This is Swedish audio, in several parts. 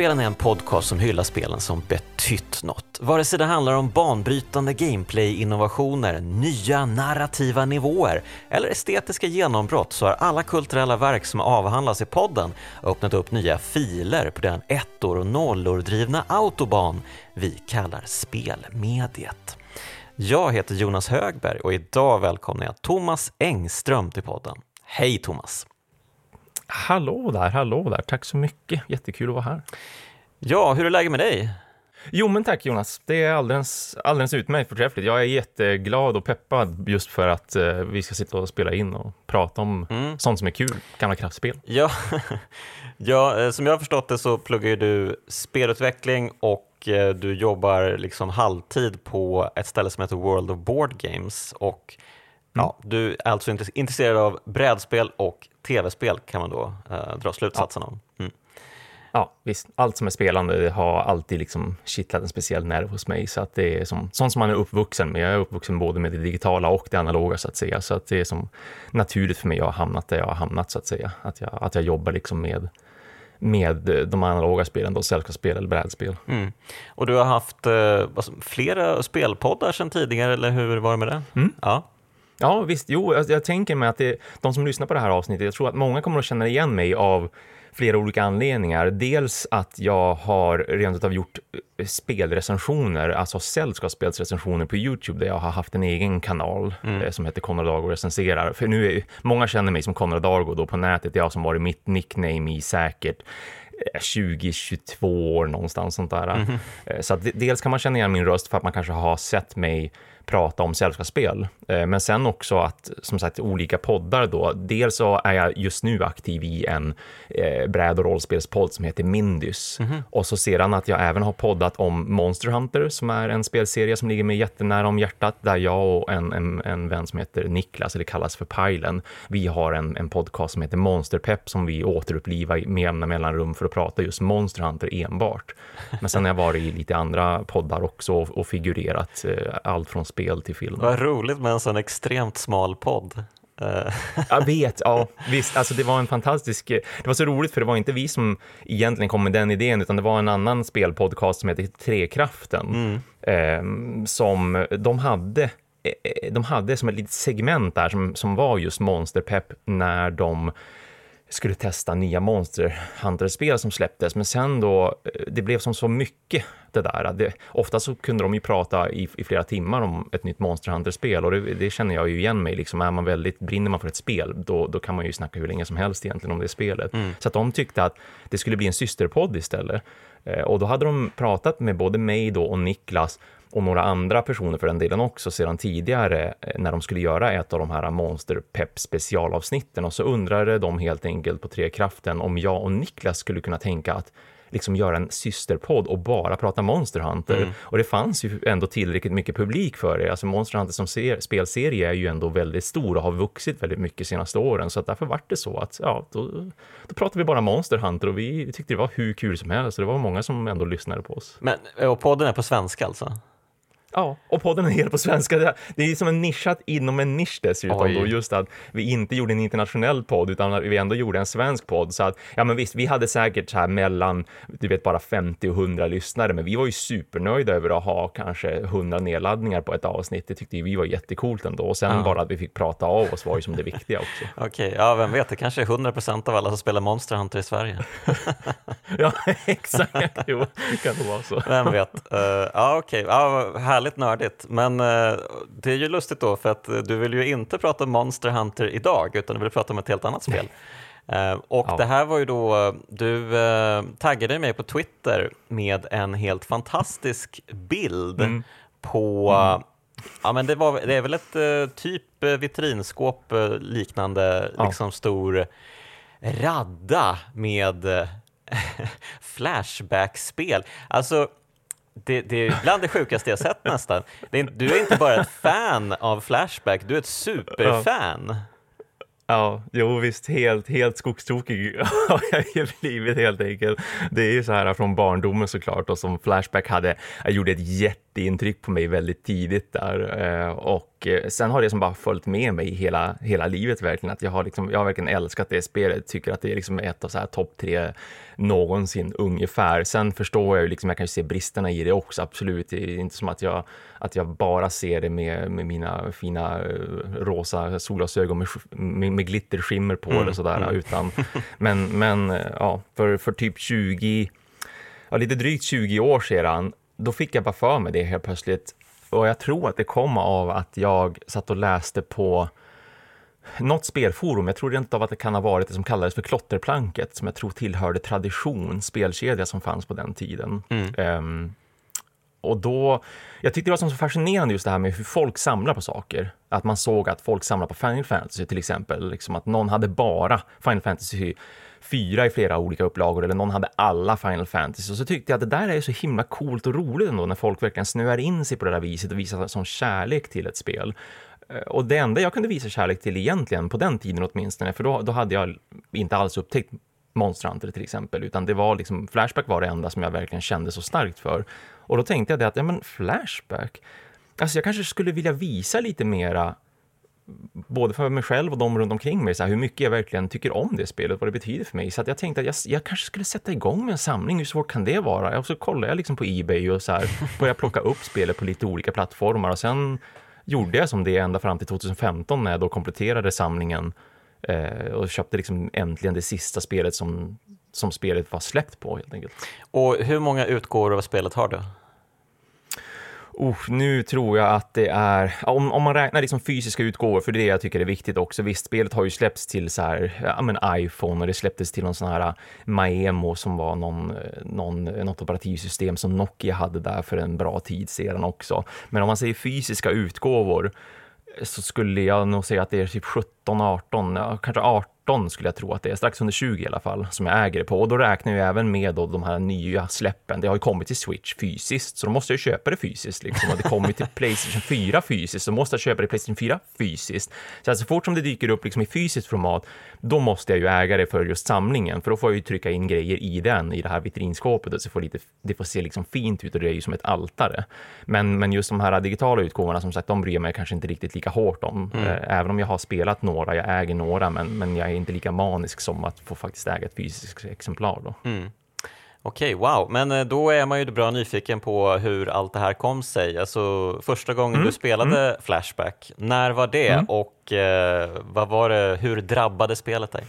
Spelen är en podcast som hyllar spelen som betytt något. Vare sig det handlar om banbrytande gameplay-innovationer, nya narrativa nivåer eller estetiska genombrott så har alla kulturella verk som avhandlas i podden öppnat upp nya filer på den ettor och nollor drivna autobahn vi kallar spelmediet. Jag heter Jonas Högberg och idag välkomnar jag Thomas Engström till podden. Hej Thomas! Hallå där, hallå där. Tack så mycket. Jättekul att vara här. Ja, hur är läget med dig? Jo, men tack Jonas. Det är alldeles, alldeles utmärkt förträffligt. Jag är jätteglad och peppad just för att eh, vi ska sitta och spela in och prata om mm. sånt som är kul, gamla kraftspel. Ja, ja, eh, som jag har förstått det så pluggar du spelutveckling och eh, du jobbar liksom halvtid på ett ställe som heter World of Board Games och Ja, du är alltså intresserad av brädspel och tv-spel kan man då eh, dra slutsatsen ja. om. Mm. Ja, visst. Allt som är spelande har alltid liksom kittlat en speciell nerv hos mig. Så att det är som, sånt som man är uppvuxen med. Jag är uppvuxen både med det digitala och det analoga så att säga. Så att det är som naturligt för mig att ha hamnat där jag har hamnat så att säga. Att jag, att jag jobbar liksom med med de analoga spelen, då sällskapsspel eller brädspel. Mm. Och du har haft eh, flera spelpoddar sedan tidigare, eller hur var det med det? Mm. Ja. Ja, visst. Jo, jag, jag tänker mig att det, de som lyssnar på det här avsnittet, jag tror att många kommer att känna igen mig av flera olika anledningar. Dels att jag har rent av gjort eh, spelrecensioner, alltså sällskapsspelsrecensioner på Youtube där jag har haft en egen kanal mm. eh, som heter Konrad Dargo recenserar. För nu är, många känner mig som Konrad Dargo då på nätet, jag som varit mitt nickname i säkert 20-22 eh, år någonstans sånt där. Mm. Så att dels kan man känna igen min röst för att man kanske har sett mig prata om sällskapsspel. Eh, men sen också att, som sagt, olika poddar då. Dels så är jag just nu aktiv i en eh, bräd och rollspelspodd som heter Mindys. Mm -hmm. Och så sedan att jag även har poddat om Monster Hunter som är en spelserie som ligger mig jättenära om hjärtat där jag och en, en, en vän som heter Niklas, eller kallas för Pajlen, vi har en, en podcast som heter Monsterpepp som vi återupplivar med jämna mellanrum för att prata just Monster Hunter enbart. Men sen har jag varit i lite andra poddar också och, och figurerat eh, allt från spel till film. Vad roligt med en sån extremt smal podd. Eh. Jag vet, ja visst, alltså det var en fantastisk, det var så roligt för det var inte vi som egentligen kom med den idén utan det var en annan spelpodcast som heter Trekraften mm. eh, som de hade eh, de hade som ett litet segment där som, som var just Monsterpepp när de skulle testa nya Monster Hunter-spel som släpptes, men sen då, eh, det blev som så mycket det där. Det, ofta så kunde de ju prata i, i flera timmar om ett nytt Monster Hunter-spel och det, det, känner jag ju igen mig, liksom är man väldigt, brinner man för ett spel, då, då kan man ju snacka hur länge som helst egentligen om det spelet. Mm. Så att de tyckte att det skulle bli en systerpodd istället. Eh, och då hade de pratat med både mig då och Niklas och några andra personer för den delen också sedan tidigare eh, när de skulle göra ett av de här Monster Pep specialavsnitten. Och så undrade de helt enkelt på Trekraften om jag och Niklas skulle kunna tänka att liksom göra en systerpodd och bara prata Monster Hunter. Mm. Och det fanns ju ändå tillräckligt mycket publik för det. Alltså Monster Hunter som ser, spelserie är ju ändå väldigt stor och har vuxit väldigt mycket de senaste åren. Så att därför vart det så att ja, då, då pratade vi bara Monster Hunter och vi tyckte det var hur kul som helst. Så det var många som ändå lyssnade på oss. Men, och podden är på svenska alltså? Ja, och podden är helt på svenska. Det är som en nischat inom en nisch dessutom. Då, just att vi inte gjorde en internationell podd utan att vi ändå gjorde en svensk podd. Så att, ja men visst, vi hade säkert så här mellan, du vet, bara 50 och 100 lyssnare, men vi var ju supernöjda över att ha kanske 100 nedladdningar på ett avsnitt. Det tyckte vi var jättekult ändå. Och sen ja. bara att vi fick prata av oss var ju som det viktiga också. Okej, okay, ja vem vet, det kanske är 100 procent av alla som spelar Monster Hunter i Sverige. ja, exakt. Jo, kan det vara så. Vem vet. Uh, ja, okej, okay. ja, härligt nördigt. Men uh, det är ju lustigt då, för att du vill ju inte prata Monster Hunter idag, utan du vill prata om ett helt annat spel. Uh, och ja. det här var ju då, du uh, taggade mig på Twitter med en helt fantastisk bild mm. på, mm. ja men det, var, det är väl ett typ vitrinskåp liknande, ja. liksom stor radda med Flashback-spel. Alltså, det, det, är bland det sjukaste jag sett nästan. Är, du är inte bara ett fan av Flashback, du är ett superfan. Ja. Ja, jo visst, helt, helt skogstokig har jag blivit helt enkelt. Det är ju så här från barndomen såklart och som Flashback hade, jag gjorde ett jätteintryck på mig väldigt tidigt där eh, och och eh, sen har det som bara följt med mig hela, hela livet verkligen. Att jag, har liksom, jag har verkligen älskat det spelet, tycker att det är liksom ett av så här topp tre någonsin ungefär. Sen förstår jag ju, liksom, jag kan ju se bristerna i det också, absolut. Det är inte som att jag, att jag bara ser det med, med mina fina eh, rosa solglasögon med, med, med glitterskimmer på mm, eller sådär, mm. utan men, men ja, för, för typ 20 ja, lite drygt 20 år sedan, då fick jag bara för mig det helt plötsligt. Och jag tror att det kom av att jag satt och läste på något spelforum, jag tror rent av att det kan ha varit det som kallades för Klotterplanket, som jag tror tillhörde Tradition, spelkedja som fanns på den tiden. Mm. Um, och då, jag tyckte det var så fascinerande just det här med hur folk samlar på saker. Att man såg att folk samlar på Final Fantasy till exempel, liksom att någon hade bara Final Fantasy 4 i flera olika upplagor eller någon hade alla Final Fantasy. Och så tyckte jag att det där är så himla coolt och roligt ändå när folk verkligen snöar in sig på det där viset och visar sån kärlek till ett spel. Eh, och det enda jag kunde visa kärlek till egentligen, på den tiden åtminstone, för då, då hade jag inte alls upptäckt Monster Hunter till exempel, utan det var liksom, Flashback var det enda som jag verkligen kände så starkt för. Och då tänkte jag det att, ja men Flashback, alltså jag kanske skulle vilja visa lite mera både för mig själv och de runt omkring mig, så här, hur mycket jag verkligen tycker om det spelet, vad det betyder för mig. Så att jag tänkte att jag, jag kanske skulle sätta igång med en samling, hur svårt kan det vara? Och så kollade jag liksom på Ebay och så här, började plocka upp spelet på lite olika plattformar och sen gjorde jag som det ända fram till 2015 när jag då kompletterade samlingen eh, och köpte liksom äntligen det sista spelet som, som spelet var släppt på helt enkelt. Och hur många utgåvor av spelet har du? Oh, nu tror jag att det är, om, om man räknar liksom fysiska utgåvor, för det är det jag tycker är viktigt också. Visst, spelet har ju släppts till så här, ja men iPhone och det släpptes till någon sån här äh, Maemo som var någon, äh, någon, äh, något operativsystem som Nokia hade där för en bra tid sedan också. Men om man säger fysiska utgåvor så skulle jag nog säga att det är typ 70 17, 18, kanske 18 18 skulle jag tro att det är, strax under 20 i alla fall, som jag äger det på. Och då räknar jag även med då de här nya släppen. Det har ju kommit till Switch fysiskt, så då måste jag köpa det fysiskt. Liksom. Och det kommer till Playstation 4 fysiskt, så måste jag köpa det Playstation 4 fysiskt. Så alltså, så fort som det dyker upp liksom i fysiskt format, då måste jag ju äga det för just samlingen, för då får jag ju trycka in grejer i den, i det här vitrinskåpet, och så får lite, det får se liksom fint ut och det är ju som ett altare. Men, men just de här digitala utgåvorna, som sagt, de bryr mig kanske inte riktigt lika hårt om, mm. Eh, även om jag har spelat några, jag äger några, men, men jag är inte lika manisk som att få faktiskt äga ett fysiskt exemplar. Då. Mm. Okej, okay, wow. Men eh, då är man ju bra nyfiken på hur allt det här kom sig. Alltså första gången mm. du spelade mm. Flashback, när var det mm. och eh, vad var det, hur drabbade spelet dig?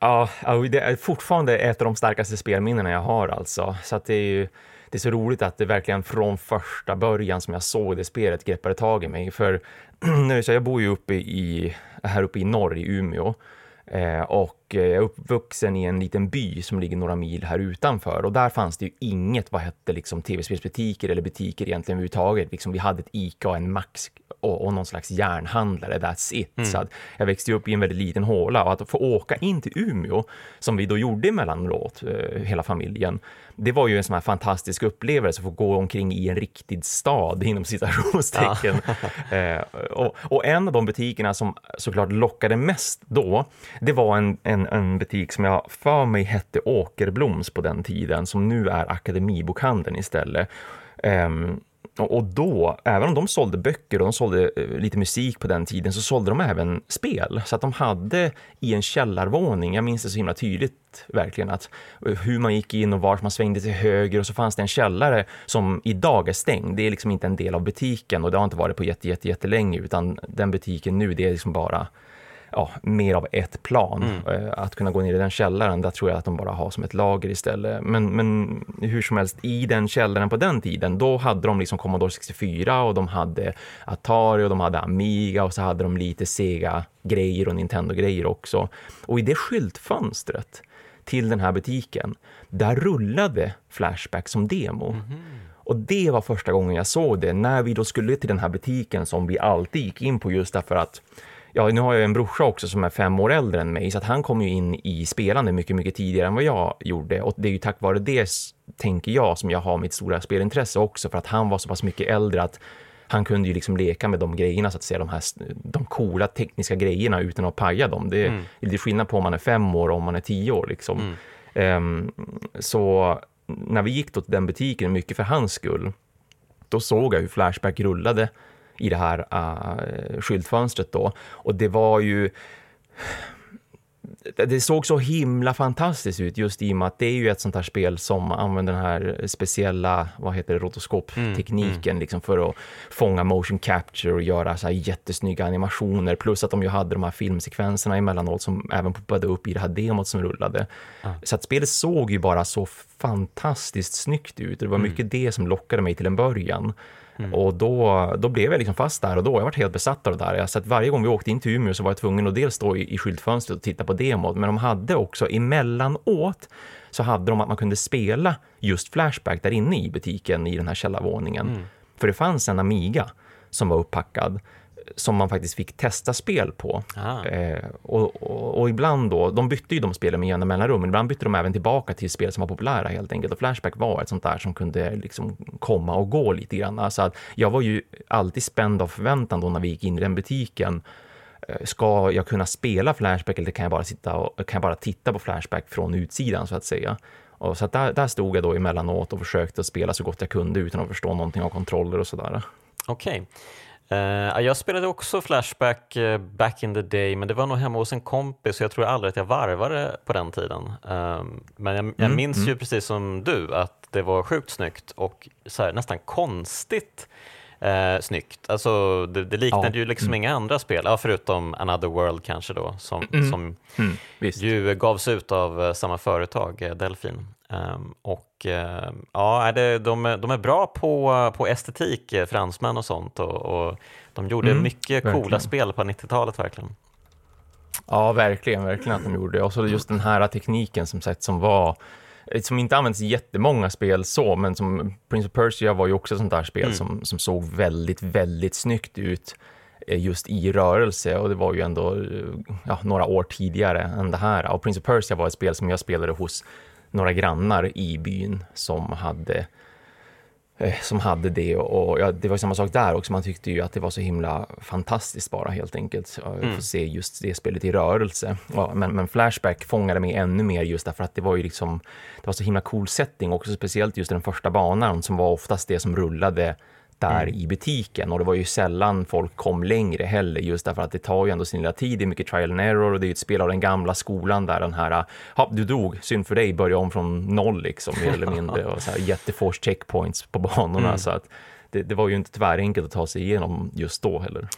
Ja, det är fortfarande ett av de starkaste spelminnena jag har alltså. Så att det är ju det är så roligt att det verkligen från första början som jag såg det spelet greppade tag i mig. För jag bor ju uppe i, här uppe i norr i Umeå Eh, och jag är uppvuxen i en liten by som ligger några mil här utanför och där fanns det ju inget, vad hette liksom tv-spelsbutiker eller butiker egentligen överhuvudtaget. Liksom, vi hade ett ICA och en Max och, och någon slags järnhandlare, that's it. Mm. Så jag växte upp i en väldigt liten håla och att få åka in till Umeå, som vi då gjorde emellanåt, eh, hela familjen, det var ju en sån här fantastisk upplevelse att få gå omkring i en riktig stad inom citationstecken. Ja. eh, och, och, en av de butikerna som såklart lockade mest då, det var en, en, en butik som jag för mig hette Åkerbloms på den tiden, som nu är Akademibokhandeln istället. Um, och då, även om de sålde böcker och de sålde eh, lite musik på den tiden, så sålde de även spel. Så att de hade i en källarvåning, jag minns det så himla tydligt verkligen, att eh, hur man gick in och vart man svängde till höger och så fanns det en källare som idag är stängd. Det är liksom inte en del av butiken och det har inte varit på jätte, jätte, jättelänge, utan den butiken nu, det är liksom bara ja, mer av ett plan. Mm. Eh, att kunna gå ner i den källaren, där tror jag att de bara har som ett lager istället. Men, men hur som helst, i den källaren på den tiden, då hade de liksom Commodore 64 och de hade Atari och de hade Amiga och så hade de lite Sega grejer och Nintendo-grejer också. Och i det skyltfönstret till den här butiken, där rullade Flashback som demo. Mm Och det var första gången jag såg det, när vi då skulle till den här butiken som vi alltid gick in på just därför att ja, nu har jag en brorsa också som är fem år äldre än mig, så att han kom ju in i spelande mycket, mycket tidigare än vad jag gjorde. Och det är ju tack vare det, tänker jag, som jag har mitt stora spelintresse också, för att han var så pass mycket äldre att han kunde ju liksom leka med de grejerna, så att säga, de här de coola tekniska grejerna utan att paja dem. Det, mm. är skillnad på om man är fem år och om man är tio år liksom. Mm. Um, så när vi gick då till den butiken, mycket för hans skull, då såg jag hur Flashback rullade i det här uh, skyltfönstret då. Och det var ju det såg så himla fantastiskt ut just i och med att det är ju ett sånt här spel som använder den här speciella, vad heter det, rotoskoptekniken mm, mm. liksom för att fånga motion capture och göra så här jättesnygga animationer plus att de ju hade de här filmsekvenserna emellanåt som även poppade upp i det här demot som rullade. Mm. Så att spelet såg ju bara så fantastiskt snyggt ut. Det var mm. mycket det som lockade mig till en början. Mm. Och då, då blev jag liksom fast där och då. Jag var helt besatt av det där. Så att varje gång vi åkte in till Umeå så var jag tvungen att dels stå i, i skyltfönstret och titta på demot, men de hade också emellanåt så hade de att man kunde spela just Flashback där inne i butiken i den här källarvåningen. Mm. För det fanns en Amiga som var upppackad som man faktiskt fick testa spel på. Ah. Eh, och, och, och, ibland då, de bytte ju de spelen med jämna mellanrum, men ibland bytte de även tillbaka till spel som var populära helt enkelt. Och Flashback var ett sånt där som kunde liksom komma och gå lite grann. Så att jag var ju alltid spänd av förväntan då när vi gick in i den butiken. Eh, ska jag kunna spela Flashback eller kan jag bara, sitta och, kan jag bara titta på Flashback från utsidan så att säga? Och så att där, där stod jag då emellanåt och försökte spela så gott jag kunde utan att förstå någonting av kontroller och sådär. Okej. Okay. Uh, jag spelade också Flashback uh, back in the day, men det var nog hemma hos en kompis och jag tror aldrig att jag varvade på den tiden. Uh, men jag, jag mm, minns mm. ju precis som du att det var sjukt snyggt och så här, nästan konstigt eh, snyggt. Alltså, det, det liknade ja. ju liksom mm. inga andra spel, ja, förutom Another World kanske då, som, mm. som mm. ju gavs ut av eh, samma företag, Delfin. Um, och uh, ja, det, de, de är bra på, på estetik, eh, fransmän och sånt. Och, och de gjorde mm, mycket verkligen. coola spel på 90-talet verkligen. Ja, verkligen, verkligen att de gjorde det. Och så just den här tekniken som sagt som var som inte används i jättemånga spel så, men som Prince of Persia var ju också ett sånt där spel mm. som, som såg väldigt, väldigt snyggt ut eh, just i rörelse och det var ju ändå ja, några år tidigare än det här. Och Prince of Persia var ett spel som jag spelade hos några grannar i byn som hade eh, som hade det och ja, det var samma sak där också. Man tyckte ju att det var så himla fantastiskt bara helt enkelt att mm. få se just det spelet i rörelse. Ja, men, men, Flashback fångade mig ännu mer just därför att det var ju liksom, det var så himla cool setting också, speciellt just den första banan som var oftast det som rullade där mm. i butiken och det var ju sällan folk kom längre heller just därför att det tar ju ändå sin lilla tid, det är mycket trial and error och det är ett spel av den gamla skolan där den här, ja du dog, synd för dig, börja om från noll liksom mer eller mindre och så här jättefors checkpoints på banorna mm. så att det, det var ju inte tvärenkelt att ta sig igenom just då heller.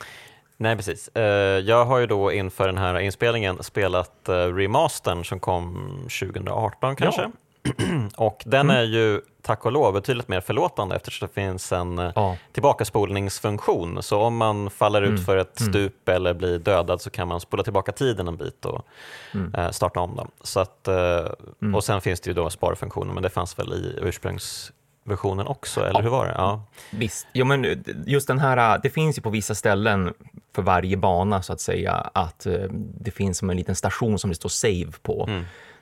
Nej, precis. Eh, jag har ju då inför den här inspelningen spelat eh, remastern som kom 2018 kanske. Ja. och den mm. är ju tack och lov betydligt mer förlåtande eftersom det finns en eh, ja. tillbakaspolningsfunktion. Så om man faller mm. ut för ett mm. stup mm. eller blir dödad så kan man spola tillbaka tiden en bit och mm. eh, starta om den. Så att, eh, mm. Och sen finns det ju då sparfunktionen, men det fanns väl i ursprungsversionen också, eller ja. hur var det? Ja. Visst, jo, men just den här, det finns ju på vissa ställen för varje bana så att säga att det finns som en liten station som det står save på.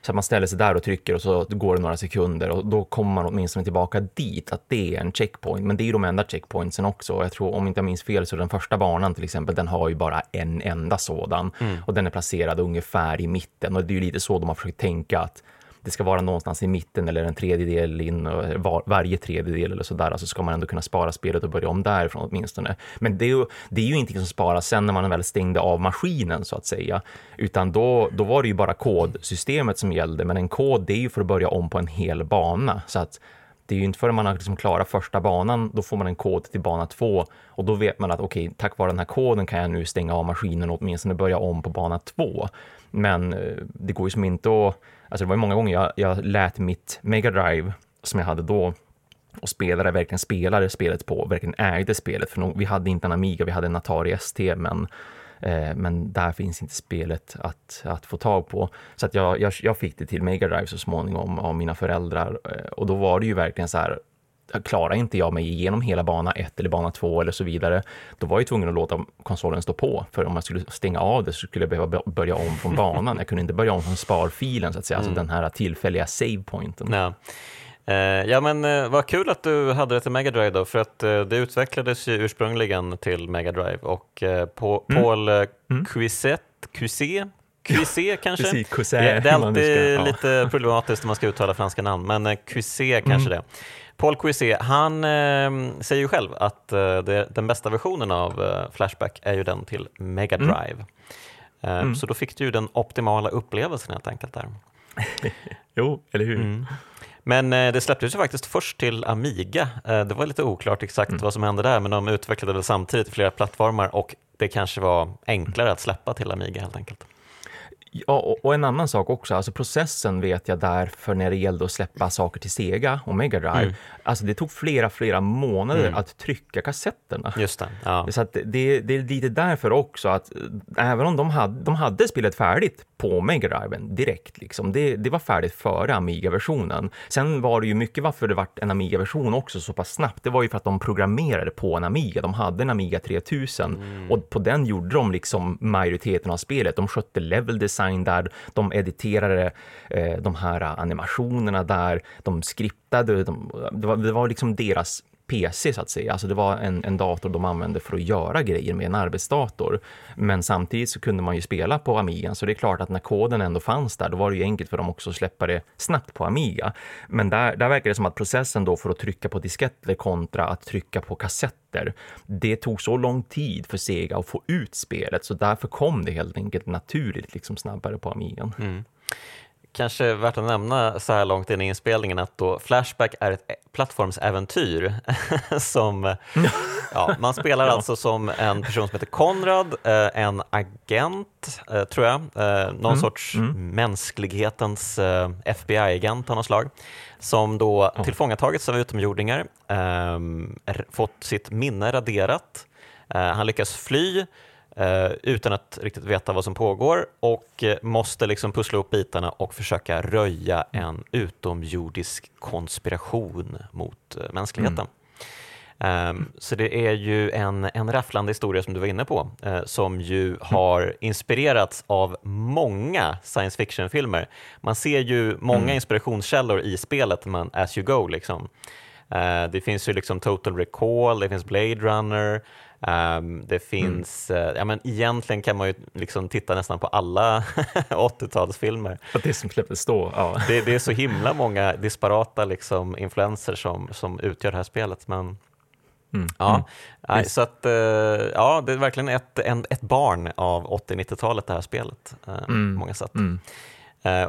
Så att man ställer sig där och trycker och så går det några sekunder och då kommer man åtminstone tillbaka dit, att det är en checkpoint. Men det är ju de enda checkpointsen också. Jag tror, om inte jag minns fel, så den första banan till exempel, den har ju bara en enda sådan mm. och den är placerad ungefär i mitten och det är ju lite så de har försökt tänka att det ska vara någonstans i mitten eller en tredjedel in, var, varje tredjedel eller sådär, alltså ska man ändå kunna spara spelet och börja om därifrån åtminstone. Men det är ju, det är ju ingenting som sparas sen när man väl stängde av maskinen så att säga, utan då, då var det ju bara kodsystemet som gällde, men en kod det är ju för att börja om på en hel bana, så att det är ju inte förrän man har liksom klarat första banan, då får man en kod till bana två och då vet man att okej, okay, tack vare den här koden kan jag nu stänga av maskinen och åtminstone börja om på bana två. Men eh, det går ju som inte att Alltså det var ju många gånger jag, jag lät mitt Mega Drive som jag hade då och spelare verkligen spelade spelet på, verkligen ägde spelet. För vi hade inte en Amiga, vi hade en Atari ST, men, eh, men där finns inte spelet att, att få tag på. Så att jag, jag, jag fick det till Mega Drive så småningom av mina föräldrar eh, och då var det ju verkligen så här, klarar inte jag mig igenom hela bana 1 eller bana 2 eller så vidare, då var jag tvungen att låta konsolen stå på. För om jag skulle stänga av det så skulle jag behöva börja om från banan. Jag kunde inte börja om från sparfilen, så att säga, alltså mm. alltså den här tillfälliga savepointen. Ja. Eh, ja men eh, vad kul att du hade det till Mega Drive då, för att eh, det utvecklades ju ursprungligen till Mega Drive och på, mm. Paul mm. Cuisset, Cuisset Cuisset kanske? Precis, det, är alltid lite problematiskt när man ska uttala franska namn, men Cuisset kanske mm. det. Paul Cuisset, han eh, säger ju själv att eh, det, den bästa versionen av eh, Flashback är ju den till Mega Mm. Drive. Eh, Mm. Så då fick du ju den optimala upplevelsen helt enkelt där. Jo, eller hur? Mm. Men eh, det släpptes ju faktiskt först till Amiga. Eh, det var lite oklart exakt Mm. vad som hände där, men de utvecklade väl samtidigt i flera plattformar och det kanske var enklare att släppa till Amiga helt enkelt. Ja, och, och en annan sak också, alltså processen vet jag därför när det gällde att släppa saker till Sega och Mega Drive. Mm. Alltså det tog flera, flera månader Mm. att trycka kassetterna. Just det. Ja. Så att det, det är lite därför också att eh, även om de hade, de hade spelet färdigt på Mega Driven direkt, liksom, det, det var färdigt före Amiga-versionen. Sen var det ju mycket varför det vart en Amiga-version också så pass snabbt. Det var ju för att de programmerade på en Amiga. De hade en Amiga 3000 och på den gjorde de liksom majoriteten av spelet. De skötte level design design där, de editerade eh, de här animationerna där, de skriptade, de, det, var, det var liksom deras PC så att säga. Alltså det var en, en dator de använde för att göra grejer med en arbetsdator. Men samtidigt så kunde man ju spela på Amiga, så det är klart att när koden ändå fanns där, då var det ju enkelt för dem också att släppa det snabbt på Amiga. Men där, där verkar det som att processen då för att trycka på disketter kontra att trycka på kassetter, det tog så lång tid för Sega att få ut spelet, så därför kom det helt enkelt naturligt liksom snabbare på Amigan. Mm. Kanske värt att nämna så här långt in i inspelningen att då Flashback är ett plattformsäventyr som ja, man spelar Ja. alltså som en person som heter Konrad, eh, en agent eh, tror jag, eh, någon Mm, sorts mm. mänsklighetens FBI-agent av något slag som då tillfångatagits av utomjordingar, eh, r- fått sitt minne raderat. Han lyckas fly utan att riktigt veta vad som pågår och eh, måste liksom pussla upp bitarna och försöka röja en utomjordisk konspiration mot eh, mänskligheten. Ehm, så det är ju en, en rafflande historia som du var inne på, eh, som ju har inspirerats av många science fiction-filmer. Man ser ju många Mm. inspirationskällor i spelet, men as you go. Liksom. Eh, det finns ju liksom Total Recall, det finns Blade Runner, ehm, det finns, eh, ja men egentligen kan man ju liksom titta nästan på alla 80-talsfilmer. Att det som släpptes då, ja. Det, det är så himla många disparata liksom, influenser som, som utgör det här spelet. Men, Mm. ja, Mm. så att, eh, ja, det är verkligen ett, en, ett barn av 80-90-talet det här spelet eh, på Mm. många sätt. Mm.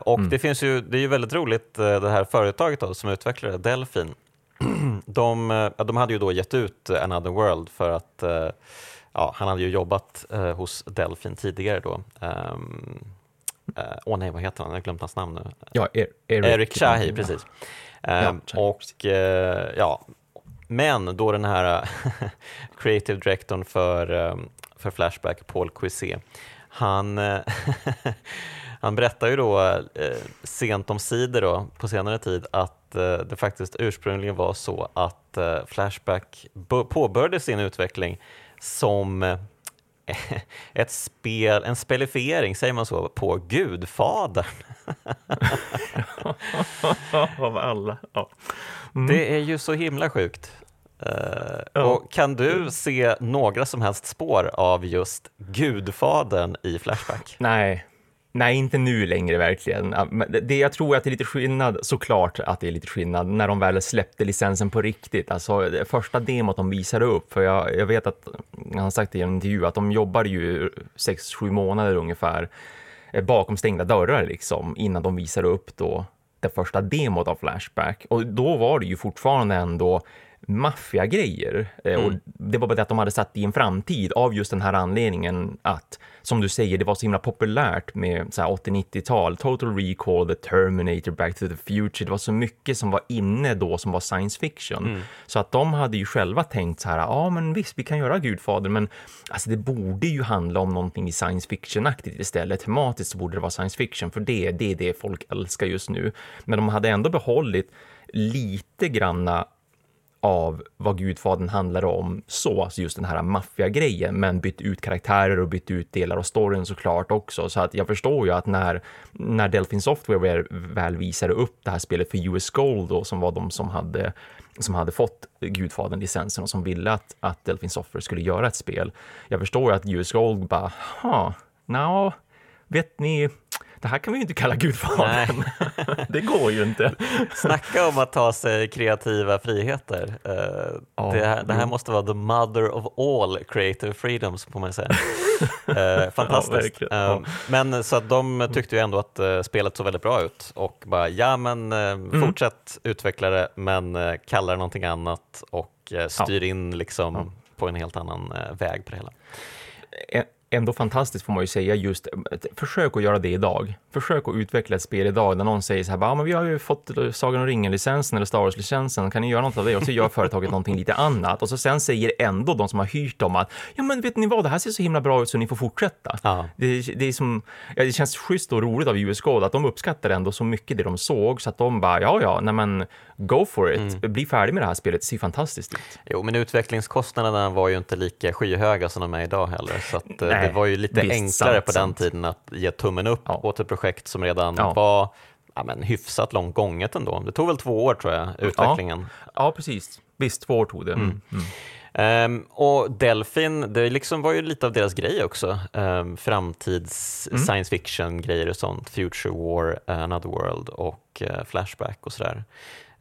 Och Mm. det finns ju, det är ju väldigt roligt det här företaget då, som utvecklade Delphin. De, eh, ja, de hade ju då gett ut Another World för att eh, ja, han hade ju jobbat eh, hos Delphin tidigare då. Ehm, eh, Åh nej, vad heter han? Jag har glömt hans namn nu. Ja, er, Eric, Erik Shahi, precis. Ehm, Shahi, och ja, men då den här creative directorn för, ehm, för Flashback, Paul Cuisset, han, han berättar ju då eh, sent om sidor då, på senare tid att eh, det faktiskt ursprungligen var så att eh, Flashback påbörjade sin utveckling som eh, ett spel, en spelifiering, säger man så, på Gudfadern. Av alla. Ja. Mm. Det är ju så himla sjukt. Ja. och kan du se några som helst spår av just Gudfadern i Flashback? Nej. Nej, inte nu längre verkligen. Det- jag tror att det är lite skillnad, såklart att det är lite skillnad, när de väl släppte licensen på riktigt. Alltså det första demot de visade upp, för jag, jag vet att, han har sagt i en intervju, att de jobbade ju sex sju månader ungefär eh, bakom stängda dörrar liksom, innan de visade upp då det första demot av Flashback. Och då var det ju fortfarande ändå maffiagrejer. Eh, Och det var bara det att de hade satt i en framtid av just den här anledningen att, som du säger, det var så himla populärt med så här 80-90-tal, Total Recall, The Terminator, Back to the Future. Det var så mycket som var inne då som var science fiction. Så att de hade ju själva tänkt så här, ja men visst, vi kan göra Gudfader, men alltså det borde ju handla om någonting i science fiction-aktigt istället. Tematiskt så borde det vara science fiction, för det, det är det folk älskar just nu. Men de hade ändå behållit lite granna av vad Gudfadern handlar om så, alltså just den här maffiagrejen, men bytt ut karaktärer och bytt ut delar av storyn såklart också. Så att jag förstår ju att när, när Delphin Software väl- visade upp det här spelet för US Gold då, som var de som hade, som hade fått Gudfadern-licensen och som ville att, att Delphin Software skulle göra ett spel. Jag förstår ju att US Gold bara, ha, no, vet ni, det här kan vi ju inte kalla Gudfadern. det går ju inte. Snacka om att ta sig kreativa friheter. Uh, ja, det, här, det, här, måste vara the mother of all creative freedoms, får man säga. uh, fantastiskt. Ja, uh, men så att de tyckte ju ändå att spelet såg väldigt bra ut och bara, ja men mm. fortsätt utveckla det, men kalla det någonting annat och styr in liksom på en helt annan väg på det hela ändå fantastiskt får man ju säga just, försök att göra det idag. Försök att utveckla ett spel idag där någon säger så här, ja men vi har ju fått Sagan om ringen-licensen eller Star Wars-licensen, kan ni göra något av det? Och så gör företaget någonting lite annat och så sen säger ändå de som har hyrt dem att, ja men vet ni vad, det här ser så himla bra ut så ni får fortsätta. Ja. Det, det, är som, ja, det känns schysst och roligt av US Gold att de uppskattar ändå så mycket det de såg så att de bara, ja ja, nej men go for it, mm. bli färdig med det här spelet, det ser fantastiskt ut. Jo, men utvecklingskostnaderna var ju inte lika skyhöga som de är idag heller, så att, nej, det var ju lite enklare sant, på den tiden att ge tummen upp ja. åt ett projekt som redan ja. var ja, men hyfsat långt gånget ändå. Det tog väl två år tror jag, utvecklingen. Ja, ja precis. Visst, två år tog det. Mm. Mm. Um, och Delphin, det liksom var ju lite av deras grej också. Um, framtids mm. science fiction-grejer och sånt. Future War, Another World och uh, Flashback och sådär.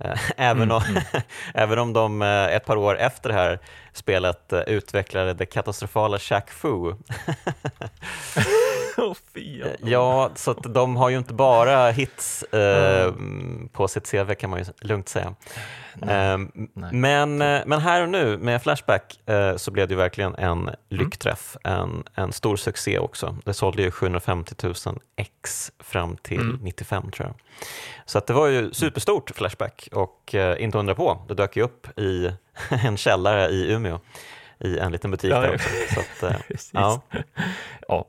Uh, även, mm. om, mm. även om de uh, ett par år efter det här spelet utvecklade det katastrofala Shaq Fu. oh, ja, så de har ju inte bara hits mm. på sitt CV kan man ju lugnt säga. Nej, ehm, nej. Men, eh, men här och nu med Flashback eh, så blev det verkligen en mm. lyckträff, en, en stor succé också. Det sålde ju 750 000 ex fram till mm. 95 tror jag. Så att det var ju superstort Flashback och eh, inte undra på, det dök ju upp i en källare i Umeå i en liten butik ja, där också. Så att, ja. ja.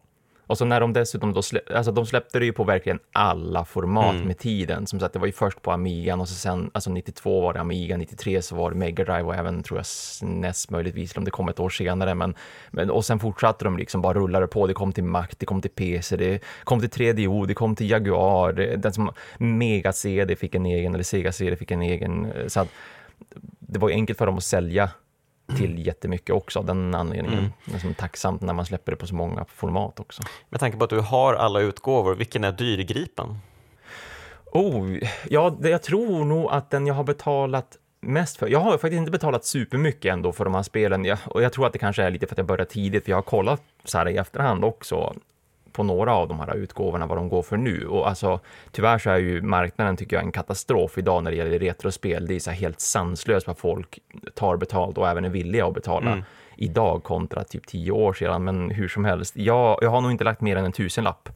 Och så när de dessutom då släpp, alltså de släppte det ju på verkligen alla format mm. med tiden. Som sagt, det var ju först på Amigan och så sen, alltså 92 var det Amiga, 93 så var det Mega Drive och även tror jag SNES möjligtvis, om det kom ett år senare. Men, men, och sen fortsatte de liksom bara rullade på. Det kom till Mac, det kom till PC, det kom till 3DO, det kom till Jaguar, det, den som Mega CD fick en egen, eller Sega CD fick en egen. Så att, det var enkelt för dem att sälja till jättemycket också av den anledningen. Mm. Det är som tacksamt när man släpper det på så många format också. Med tanke på att du har alla utgåvor, vilken är dyrgripen? Oh, ja, jag tror nog att den jag har betalat mest för. Jag har faktiskt inte betalat supermycket ändå för de här spelen jag, och jag tror att det kanske är lite för att jag började tidigt, för jag har kollat så här i efterhand också på några av de här utgåvorna vad de går för nu. Och alltså, tyvärr så är ju marknaden tycker jag en katastrof idag när det gäller retrospel. Det är så helt sanslöst vad folk tar betalt och även är villiga att betala mm. idag kontra typ tio år sedan. Men hur som helst, jag, jag har nog inte lagt mer än en tusenlapp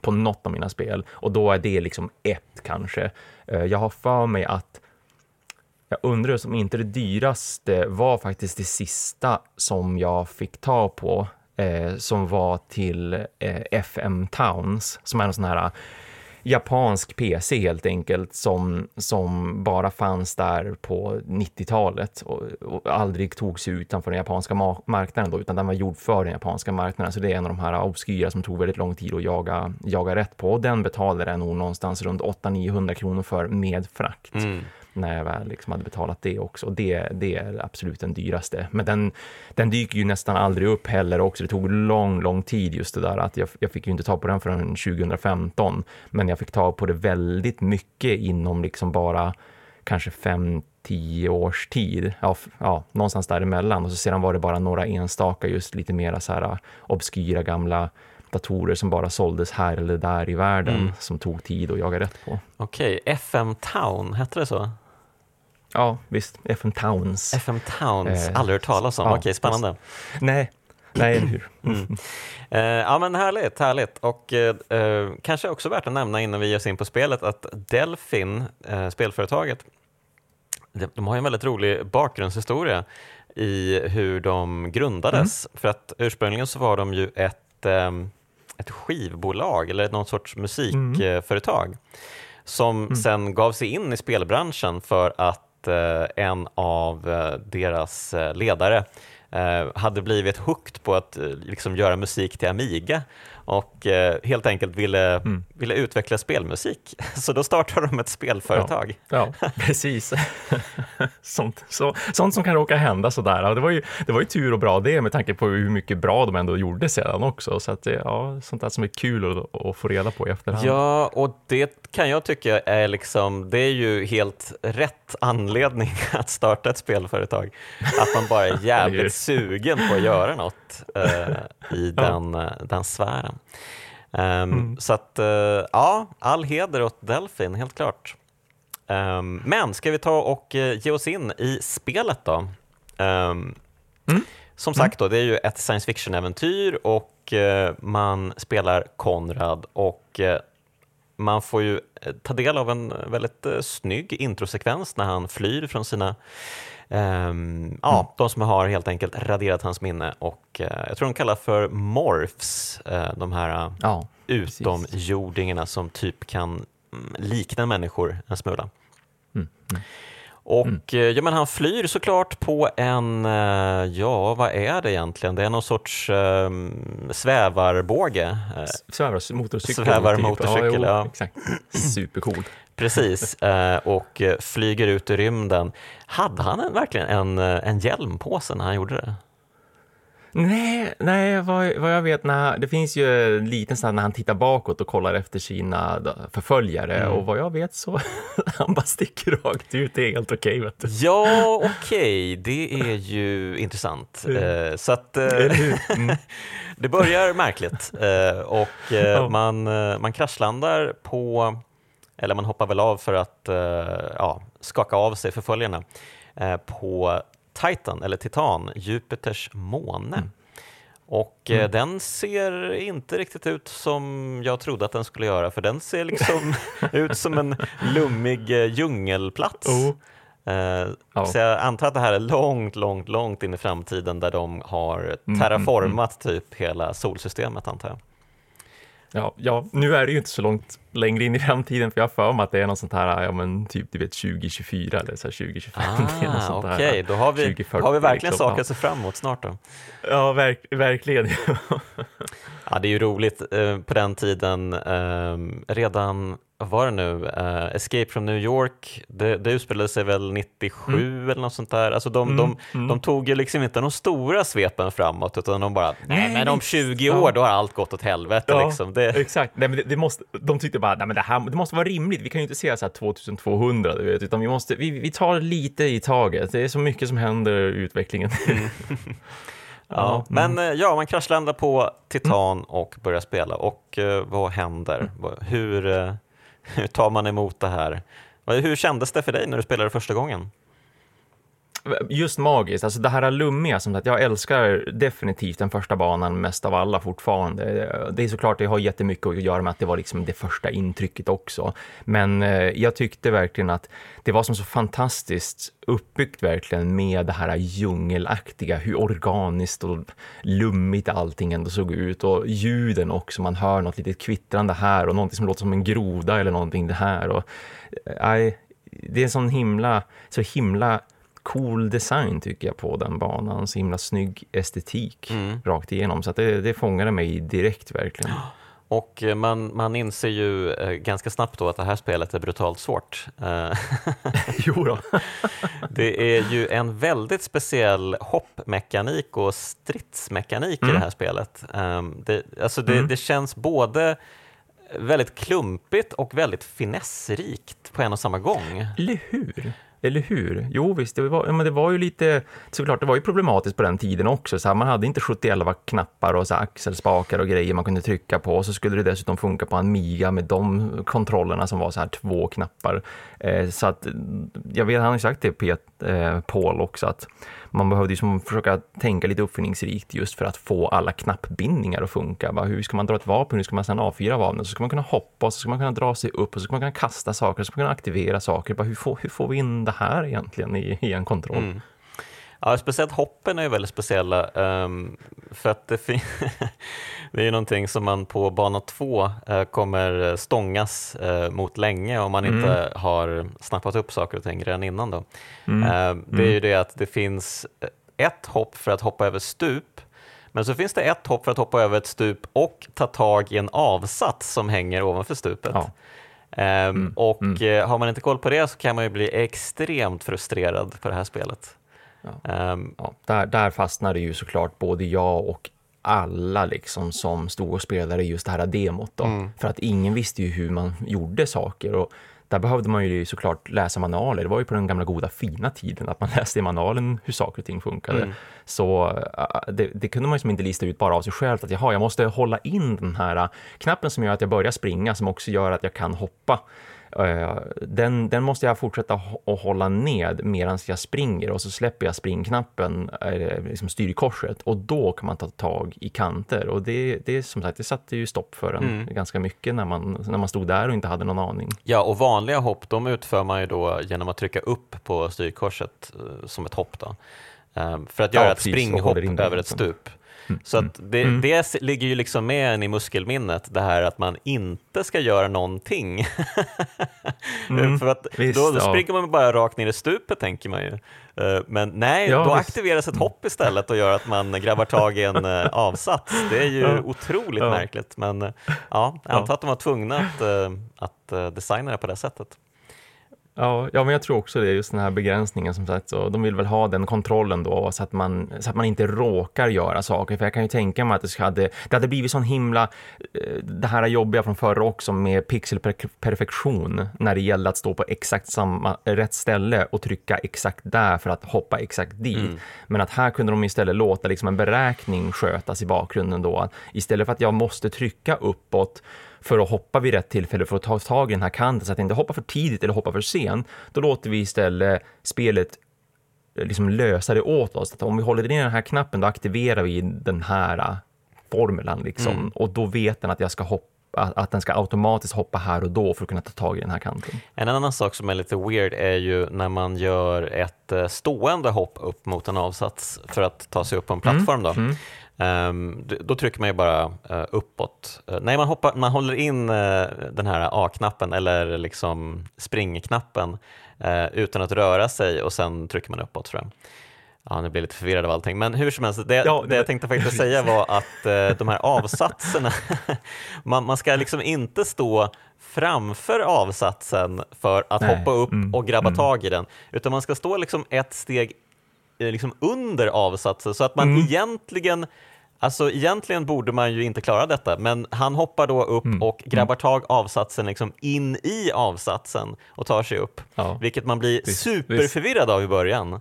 på något av mina spel och då är det liksom ett kanske. Eh, jag har för mig att jag undrar om inte det dyraste var faktiskt det sista som jag fick ta på eh, som var till eh, FM Towns, som är en sån här eh, japansk PC helt enkelt som, som bara fanns där på 90-talet och, och aldrig togs utanför den japanska ma marknaden då, utan den var gjord för den japanska marknaden. Så det är en av de här obskyra som tog väldigt lång tid att jaga, jaga rätt på och den betalade jag nog någonstans runt 800-900 kronor för med frakt. Mm när jag väl liksom hade betalat det också. Det, det är absolut den dyraste. Men den, den dyker ju nästan aldrig upp heller också. Det tog lång, lång tid just det där att jag, jag fick ju inte ta på den förrän 2015. Men jag fick ta på det väldigt mycket inom liksom bara kanske fem, tio års tid. Ja, ja, någonstans däremellan. Och så sedan var det bara några enstaka, just lite mera så här obskyra gamla datorer som bara såldes här eller där i världen mm. som tog tid att jaga rätt på. Okej, okay. FM Town, hette det så? Ja, visst. FM Towns. FM Towns, eh, aldrig hört talas om. Ja, Okej, spännande. Nej, nej, eller hur? Mm. Eh, ja, men härligt, härligt. Och eh, eh, kanske också värt att nämna innan vi ger oss in på spelet att Delfin, eh, spelföretaget, de, har en väldigt rolig bakgrundshistoria i hur de grundades. Mm. För att ursprungligen så var de ju ett, eh, ett skivbolag eller någon sorts musikföretag mm. som mm. sen gav sig in i spelbranschen för att Eh, en av eh, deras eh, ledare eh, hade blivit hooked på att eh, liksom göra musik till Amiga och eh, helt enkelt ville, mm. ville utveckla spelmusik. Så då startade de ett spelföretag. Ja, ja precis. sånt, så, sånt som kan råka hända sådär. Det var, ju, det var ju tur och bra det med tanke på hur mycket bra de ändå gjorde sedan också. Så att, ja, sånt där som är kul att, att få reda på i efterhand. Ja, och det kan jag tycka är liksom, det är ju helt rätt anledning att starta ett spelföretag. Att man bara är jävligt sugen på att göra något eh, i den, ja. den sfären. Um, mm. Så att, uh, ja, all heder åt Delfin, helt klart. Um, men ska vi ta och uh, ge oss in i spelet då? Um, mm. Som sagt, då, det är ju ett science fiction-äventyr och uh, man spelar Konrad och man får ju ta del av en väldigt snygg introsekvens när han flyr från sina Um, ja, mm. De som har helt enkelt raderat hans minne och uh, jag tror de kallar för morphs, uh, de här uh, ja, utomjordingarna som typ kan um, likna människor en smula. Mm. Mm. Och mm. ja, men han flyr såklart på en, ja vad är det egentligen? Det är någon sorts um, svävarbåge. Svävarmotorcykel. Svävarmotorcykel, typ. ja. ja. Exakt. Supercool. Precis, och flyger ut i rymden. Hade han verkligen en, en hjälm på sig när han gjorde det? Nej, nej vad, vad jag vet, när, det finns ju en liten sån när han tittar bakåt och kollar efter sina förföljare mm. och vad jag vet så han bara sticker rakt ut, det är helt okej. Okay, ja, okej, okay. det är ju intressant. Mm. så att, eh, mm. det börjar märkligt uh, och man, man kraschlandar på eller man hoppar väl av för att eh, ja, skaka av sig förföljarna eh, på Titan, eller Titan, Jupiters måne. Mm. Och eh, mm. den ser inte riktigt ut som jag trodde att den skulle göra, för den ser liksom ut som en lummig djungelplats. Oh. oh. Så jag antar att det här är långt, långt, långt in i framtiden där de har mm, mm, terraformat mm, typ hela solsystemet antar jag. Ja, ja, nu är det ju inte så långt längre in i framtiden för jag har för mig att det är något sånt här, ja men typ du vet 2024 eller så 2025. Ah, Okej, okay. då har vi, 2040, har vi verkligen liksom. saker att se fram emot snart då. Ja, verk, verkligen. ja, det är ju roligt eh, på den tiden, eh, redan vad var det nu, uh, Escape from New York, det, det utspelade sig väl 97 mm. eller något sånt där. Alltså de, mm. de, mm. de tog ju liksom inte de stora svepen framåt utan de bara, nej men om 20 år då har allt gått åt helvete. Ja, liksom. det... Exakt, nej, men det, det, måste, de tyckte bara, nej men det här det måste vara rimligt, vi kan ju inte se så här 2200 du vet, utan vi, måste, vi, vi tar lite i taget. Det är så mycket som händer i utvecklingen. Mm. Ja, men eh, ja, man kraschlandar på Titan mm. och börjar spela och uh, vad händer? Hur, uh, hur tar man emot det här? Hur kändes det för dig när du spelade första gången? Just magiskt, alltså det här lummiga som sagt, jag älskar definitivt den första banan mest av alla fortfarande. Det är såklart, det har jättemycket att göra med att det var liksom det första intrycket också. Men eh, jag tyckte verkligen att det var som så fantastiskt uppbyggt verkligen med det här djungelaktiga, hur organiskt och lummigt allting ändå såg ut och ljuden också, man hör något litet kvittrande här och någonting som låter som en groda eller någonting det här och äh, det är en sån himla, så himla cool design tycker jag på den banan. Så himla snygg estetik mm. rakt igenom. Så det, det fångade mig direkt verkligen. Och eh, man, man inser ju eh, ganska snabbt då att det här spelet är brutalt svårt. Eh, jo då. det är ju en väldigt speciell hoppmekanik och stridsmekanik mm. i det här spelet. Um, det, alltså det, mm. det känns både väldigt klumpigt och väldigt finessrikt på en och samma gång. Eller hur? Eller hur? Jo visst, det var, men det var ju lite, såklart det var ju problematiskt på den tiden också. Så här, man hade inte 71 knappar och så här, axelspakar och grejer man kunde trycka på. Och så skulle det dessutom funka på Amiga med de kontrollerna som var så här två knappar. Eh, så att, jag vet, han har ju sagt det, Pet, eh, Paul också, att man behövde liksom försöka tänka lite uppfinningsrikt just för att få alla knappbindningar att funka. Bara, hur ska man dra ett vapen, hur ska man sedan avfyra vapnet? Så ska man kunna hoppa, och så ska man kunna dra sig upp och så ska man kunna kasta saker, så ska man kunna aktivera saker. Bara, hur, får, hur får vi in det här egentligen i, i en kontroll? Mm. Ja, speciellt hoppen är ju väldigt speciella. Um, för att det, det är ju någonting som man på bana två uh, kommer stångas uh, mot länge om man mm. inte har snappat upp saker och ting redan innan. Då. Mm. Uh, det är ju mm. det att det finns ett hopp för att hoppa över stup, men så finns det ett hopp för att hoppa över ett stup och ta tag i en avsats som hänger ovanför stupet. Ja. Um, mm, och mm. har man inte koll på det så kan man ju bli extremt frustrerad på det här spelet. Ja. Um, ja, där, där fastnade ju såklart både jag och alla liksom som stod och spelade just det här demot då. Mm. För att ingen visste ju hur man gjorde saker och där behövde man ju såklart läsa manualer. Det var ju på den gamla goda fina tiden att man läste i manualen hur saker och ting funkade. Mm. Så äh, det, det, kunde man ju inte lista ut bara av sig själv att jaha, jag måste hålla in den här äh, knappen som gör att jag börjar springa som också gör att jag kan hoppa. Eh, den, den måste jag fortsätta att hålla ned medan jag springer och så släpper jag springknappen, eh, liksom styrkorset och då kan man ta tag i kanter och det, det som sagt, det satte ju stopp för en mm. ganska mycket när man, när man stod där och inte hade någon aning. Ja, och vanliga hopp, de utför man ju då genom att trycka upp på styrkorset eh, som ett hopp då. För att göra ja, ett springhopp över ett stup. Mm. Så det, mm. det ligger ju liksom med en i muskelminnet, det här att man inte ska göra någonting. mm. För att Visst, då, då springer ja. man bara rakt ner i stupet tänker man ju. Eh, men nej, ja, då visst. aktiveras ett hopp istället och gör att man grabbar tag i en eh, avsats. Det är ju ja. otroligt märkligt, men eh, ja, jag antar att de var tvungna att, att designa det på det sättet. Ja, ja, men jag tror också det, just den här begränsningen som sagt. Så de vill väl ha den kontrollen då så att man, så att man inte råkar göra saker. För jag kan ju tänka mig att det hade, det hade blivit sån himla, eh, det här jobbiga från förra också med pixelperfektion när det gäller att stå på exakt samma, rätt ställe och trycka exakt där för att hoppa exakt dit. Mm. Men att här kunde de istället låta liksom en beräkning skötas i bakgrunden då. Istället för att jag måste trycka uppåt för att hoppa vid rätt tillfälle för att ta tag i den här kanten så att inte hoppar för tidigt eller hoppar för sent. Då låter vi istället spelet eh, liksom lösa det åt oss. Att om vi håller ner den här knappen då aktiverar vi den här eh, formulan liksom mm. och då vet den att jag ska hoppa att den ska automatiskt hoppa här och då för att kunna ta tag i den här kanten. En annan sak som är lite weird är ju när man gör ett eh, stående hopp upp mot en avsats för att ta sig upp på en plattform. Då. Mm. Um, då trycker man ju bara uh, uppåt. Uh, nej, man, hoppar, man håller in uh, den här A-knappen eller liksom springknappen utan att röra sig och sen trycker man uppåt. Tror jag. Ja, nu blir jag lite förvirrad av allting, men hur som helst, det, ja, det jag tänkte faktiskt säga var att de här avsatserna, man, man ska liksom inte stå framför avsatsen för att Nej. hoppa upp mm, och grabba mm. tag i den, utan man ska stå liksom ett steg liksom under avsatsen så att man mm. egentligen Alltså egentligen borde man ju inte klara detta, men han hoppar då upp mm. och grabbar mm. tag avsatsen liksom in i avsatsen och tar sig upp, ja. vilket man blir visst, superförvirrad av i början.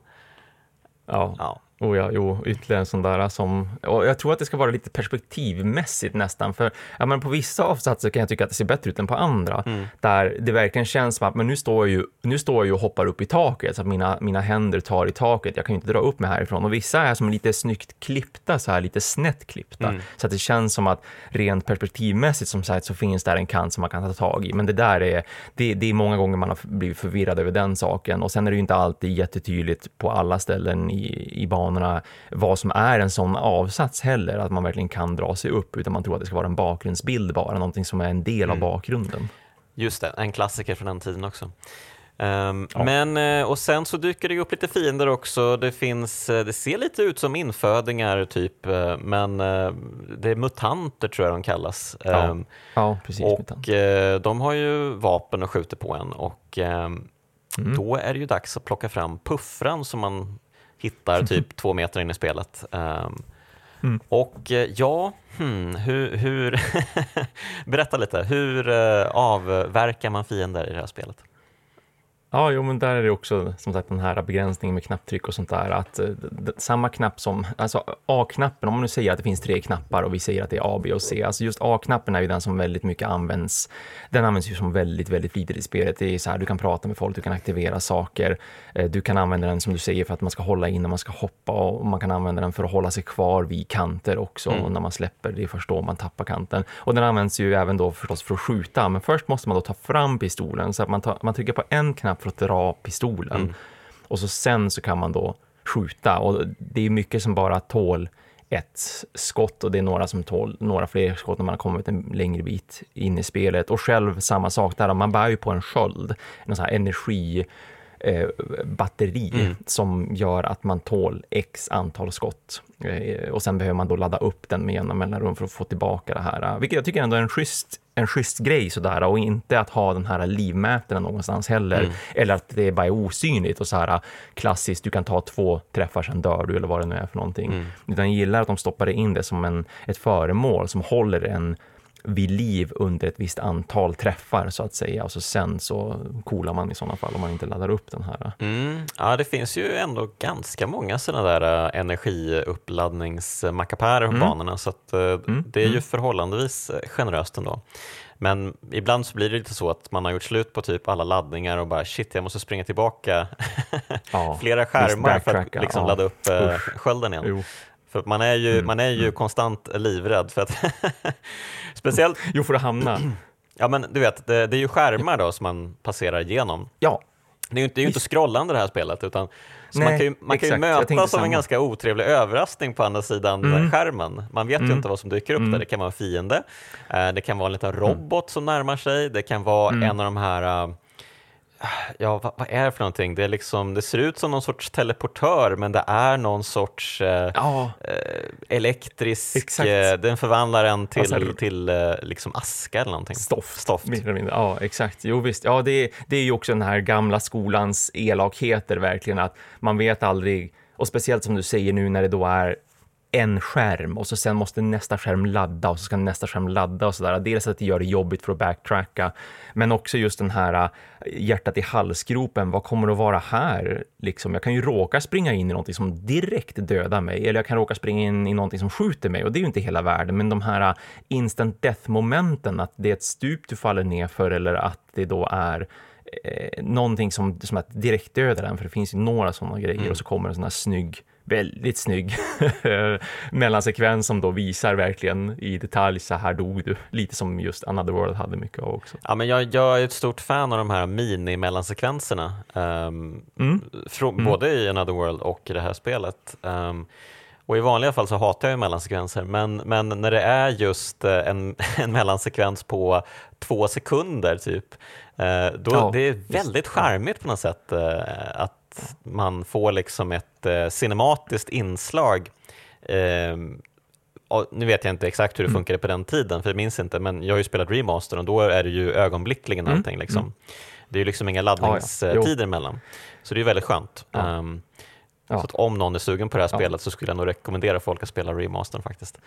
Ja. ja. Oh ja, jo, ytterligare en sån där som, och jag tror att det ska vara lite perspektivmässigt nästan, för ja, men på vissa avsatser kan jag tycka att det ser bättre ut än på andra, mm. där det verkligen känns som att men nu, står jag ju, nu står jag och hoppar upp i taket, så att mina, mina händer tar i taket, jag kan ju inte dra upp mig härifrån, och vissa är som lite snyggt klippta, så här lite snett klippta, mm. så att det känns som att rent perspektivmässigt som sagt så finns där en kant som man kan ta tag i, men det där är, det, det är många gånger man har blivit förvirrad över den saken, och sen är det ju inte alltid jättetydligt på alla ställen i, i banan banorna vad som är en sån avsats heller, att man verkligen kan dra sig upp, utan man tror att det ska vara en bakgrundsbild bara, någonting som är en del mm. av bakgrunden. Just det, en klassiker från den tiden också. Um, ja. Men, eh, och sen så dyker det upp lite fiender också. Det, finns, eh, det ser lite ut som infödingar typ, eh, men det är mutanter tror jag de kallas. Ja, um, ja precis. Och mutant. de har ju vapen och skjuter på en och um, mm. då är det ju dags att plocka fram puffran som man hittar typ två meter in i spelet. Um, mm. Och eh, ja, hmm, hur, hur berätta lite, hur uh, avverkar man fiender i det här spelet? Ja, jo, men där är det också som sagt den här begränsningen med knapptryck och sånt där. Att uh, samma knapp som, alltså A-knappen, om man nu säger att det finns tre knappar och vi säger att det är A, B och C. Alltså just A-knappen är ju den som väldigt mycket används. Den används ju som väldigt, väldigt flitigt i spelet. Det är så här, du kan prata med folk, du kan aktivera saker. Uh, du kan använda den som du säger för att man ska hålla in när man ska hoppa och man kan använda den för att hålla sig kvar vid kanter också. Mm. Och när man släpper, det är först då man tappar kanten. Och den används ju även då förstås för att skjuta. Men först måste man då ta fram pistolen så att man, tar, man trycker på en knapp för att dra pistolen. Mm. Och så sen så kan man då skjuta och det är mycket som bara tål ett skott och det är några som tål några fler skott när man har kommit en längre bit in i spelet. Och själv samma sak där, man bär ju på en sköld, en sån här energi eh, batteri mm. som gör att man tål x antal skott. Eh, och sen behöver man då ladda upp den med jämna mellanrum för att få tillbaka det här, vilket jag tycker ändå är en schysst en schysst grej sådär och inte att ha den här livmätaren någonstans heller mm. eller att det bara är osynligt och så här klassiskt, du kan ta två träffar sen dör du eller vad det nu är för någonting. Mm. Utan jag gillar att de stoppar in det som en, ett föremål som håller en vid liv under ett visst antal träffar så att säga och så sen så coolar man i sådana fall om man inte laddar upp den här. Mm. Ja, det finns ju ändå ganska många sådana där äh, energiuppladdningsmackapärer på mm. banorna så att, äh, mm. det är ju mm. förhållandevis äh, generöst ändå. Men ibland så blir det lite så att man har gjort slut på typ alla laddningar och bara shit, jag måste springa tillbaka ja, flera skärmar för att liksom ja. ladda upp Usch. skölden igen. Jo. För man är ju, mm. man är ju mm. konstant livrädd för att speciellt... Jo, för att hamna. Ja, men du vet, det, det, är ju skärmar då som man passerar igenom. Ja. Det är ju inte, det är ju inte scrollande det här spelet, utan så Nej, man kan ju, man kan ju mötas av en ganska otrevlig överraskning på andra sidan mm. skärmen. Man vet mm. ju inte vad som dyker upp mm. där. Det kan vara en fiende, eh, det kan vara en liten mm. robot som närmar sig, det kan vara mm. en av de här uh, ja, vad, vad, är det för någonting? Det, är liksom, det ser ut som någon sorts teleportör, men det är någon sorts eh, ja. eh, elektrisk, eh, den förvandlar en till, alltså, till eh, liksom aska eller någonting. Stoft, Stoft. Mer eller mindre. Ja, exakt. Jo, visst. Ja, det, det är ju också den här gamla skolans elakheter, verkligen, att man vet aldrig, och speciellt som du säger nu när det då är en skärm och så sen måste nästa skärm ladda och så ska nästa skärm ladda och sådär. Dels att det gör det jobbigt för att backtracka, men också just den här äh, hjärtat i halsgropen. Vad kommer det att vara här? Liksom, jag kan ju råka springa in i någonting som direkt dödar mig eller jag kan råka springa in i någonting som skjuter mig och det är ju inte hela världen. Men de här äh, instant death momenten, att det är ett stup du faller ner för eller att det då är eh, någonting som, som att direkt dödar den, för det finns ju några sådana grejer mm. och så kommer en sån här snygg väldigt snygg mellansekvens som då visar verkligen i detalj så här dog du. Lite som just Another World hade mycket av också. Ja, men jag, jag är ett stort fan av de här mini-mellansekvenserna, um, mm. mm. både i Another World och i det här spelet. Um, och I vanliga fall så hatar jag mellansekvenser, men, men när det är just eh, en, en mellansekvens på två sekunder typ, eh, då ja, det är väldigt charmigt på något sätt eh, att man får liksom ett eh, cinematiskt inslag. Eh, nu vet jag inte exakt hur det mm. funkade på den tiden, för jag minns inte, men jag har ju spelat remaster och då är det ju ögonblickligen mm. allting. Liksom. Mm. Det är ju liksom inga laddningstider ah, ja. emellan, så det är väldigt skönt. Ja. Um, ja. Så om någon är sugen på det här spelet så skulle jag nog rekommendera folk att spela remastern faktiskt.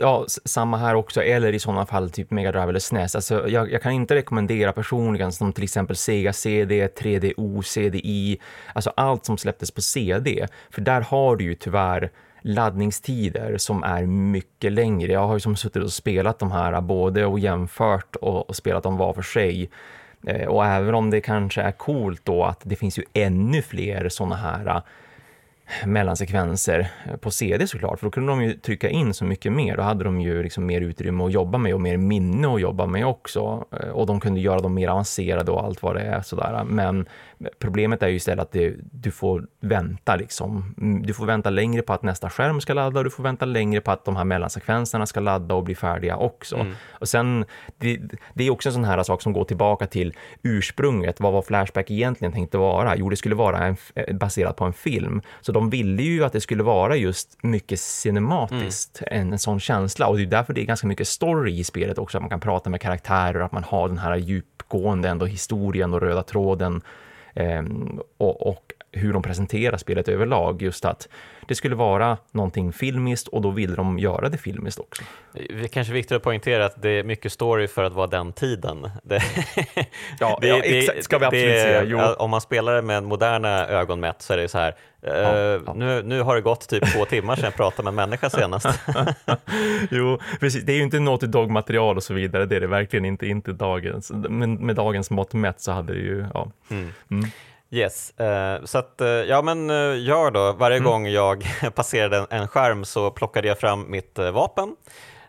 Ja, samma här också, eller i sådana fall typ Mega Drive eller SNES. Alltså, jag, jag, kan inte rekommendera personligen som till exempel Sega CD, 3DO, CDI, alltså allt som släpptes på CD. För där har du ju tyvärr laddningstider som är mycket längre. Jag har ju som suttit och spelat de här både och jämfört och, och spelat dem var för sig. Eh, och även om det kanske är coolt då att det finns ju ännu fler sådana här mellansekvenser på CD såklart, för då kunde de ju trycka in så mycket mer. Då hade de ju liksom mer utrymme att jobba med och mer minne att jobba med också. Eh, och de kunde göra dem mer avancerade och allt vad det är sådär. Men problemet är ju istället att det, du får vänta liksom. Du får vänta längre på att nästa skärm ska ladda och du får vänta längre på att de här mellansekvenserna ska ladda och bli färdiga också. Mm. Och sen, det, det, är också en sån här sak som går tillbaka till ursprunget. Vad var Flashback egentligen tänkte vara? Jo, det skulle vara en, eh, baserat på en film. Så de ville ju att det skulle vara just mycket cinematiskt, mm. en, en sån känsla. Och det är därför det är ganska mycket story i spelet också, att man kan prata med karaktärer, att man har den här djupgående ändå historien och röda tråden eh, och, och hur de presenterar spelet överlag. Just att det skulle vara någonting filmiskt och då ville de göra det filmiskt också. Det är kanske viktigt att poängtera att det är mycket story för att vara den tiden. Det, ja, det, ja, exakt, ska vi absolut det, säga. Jo. Om man spelar det med moderna ögon mätt så är det så här, ja, uh, ja. Nu, nu har det gått typ två timmar sedan jag pratade med en människa senast. jo, precis. Det är ju inte Naughty Dog-material och så vidare, det är det verkligen inte, inte dagens. Men med dagens mått mätt så hade det ju, ja. Mm. Mm. Yes, uh, så att, uh, ja men uh, gör då, varje mm. gång jag passerade en, skärm så plockade jag fram mitt vapen,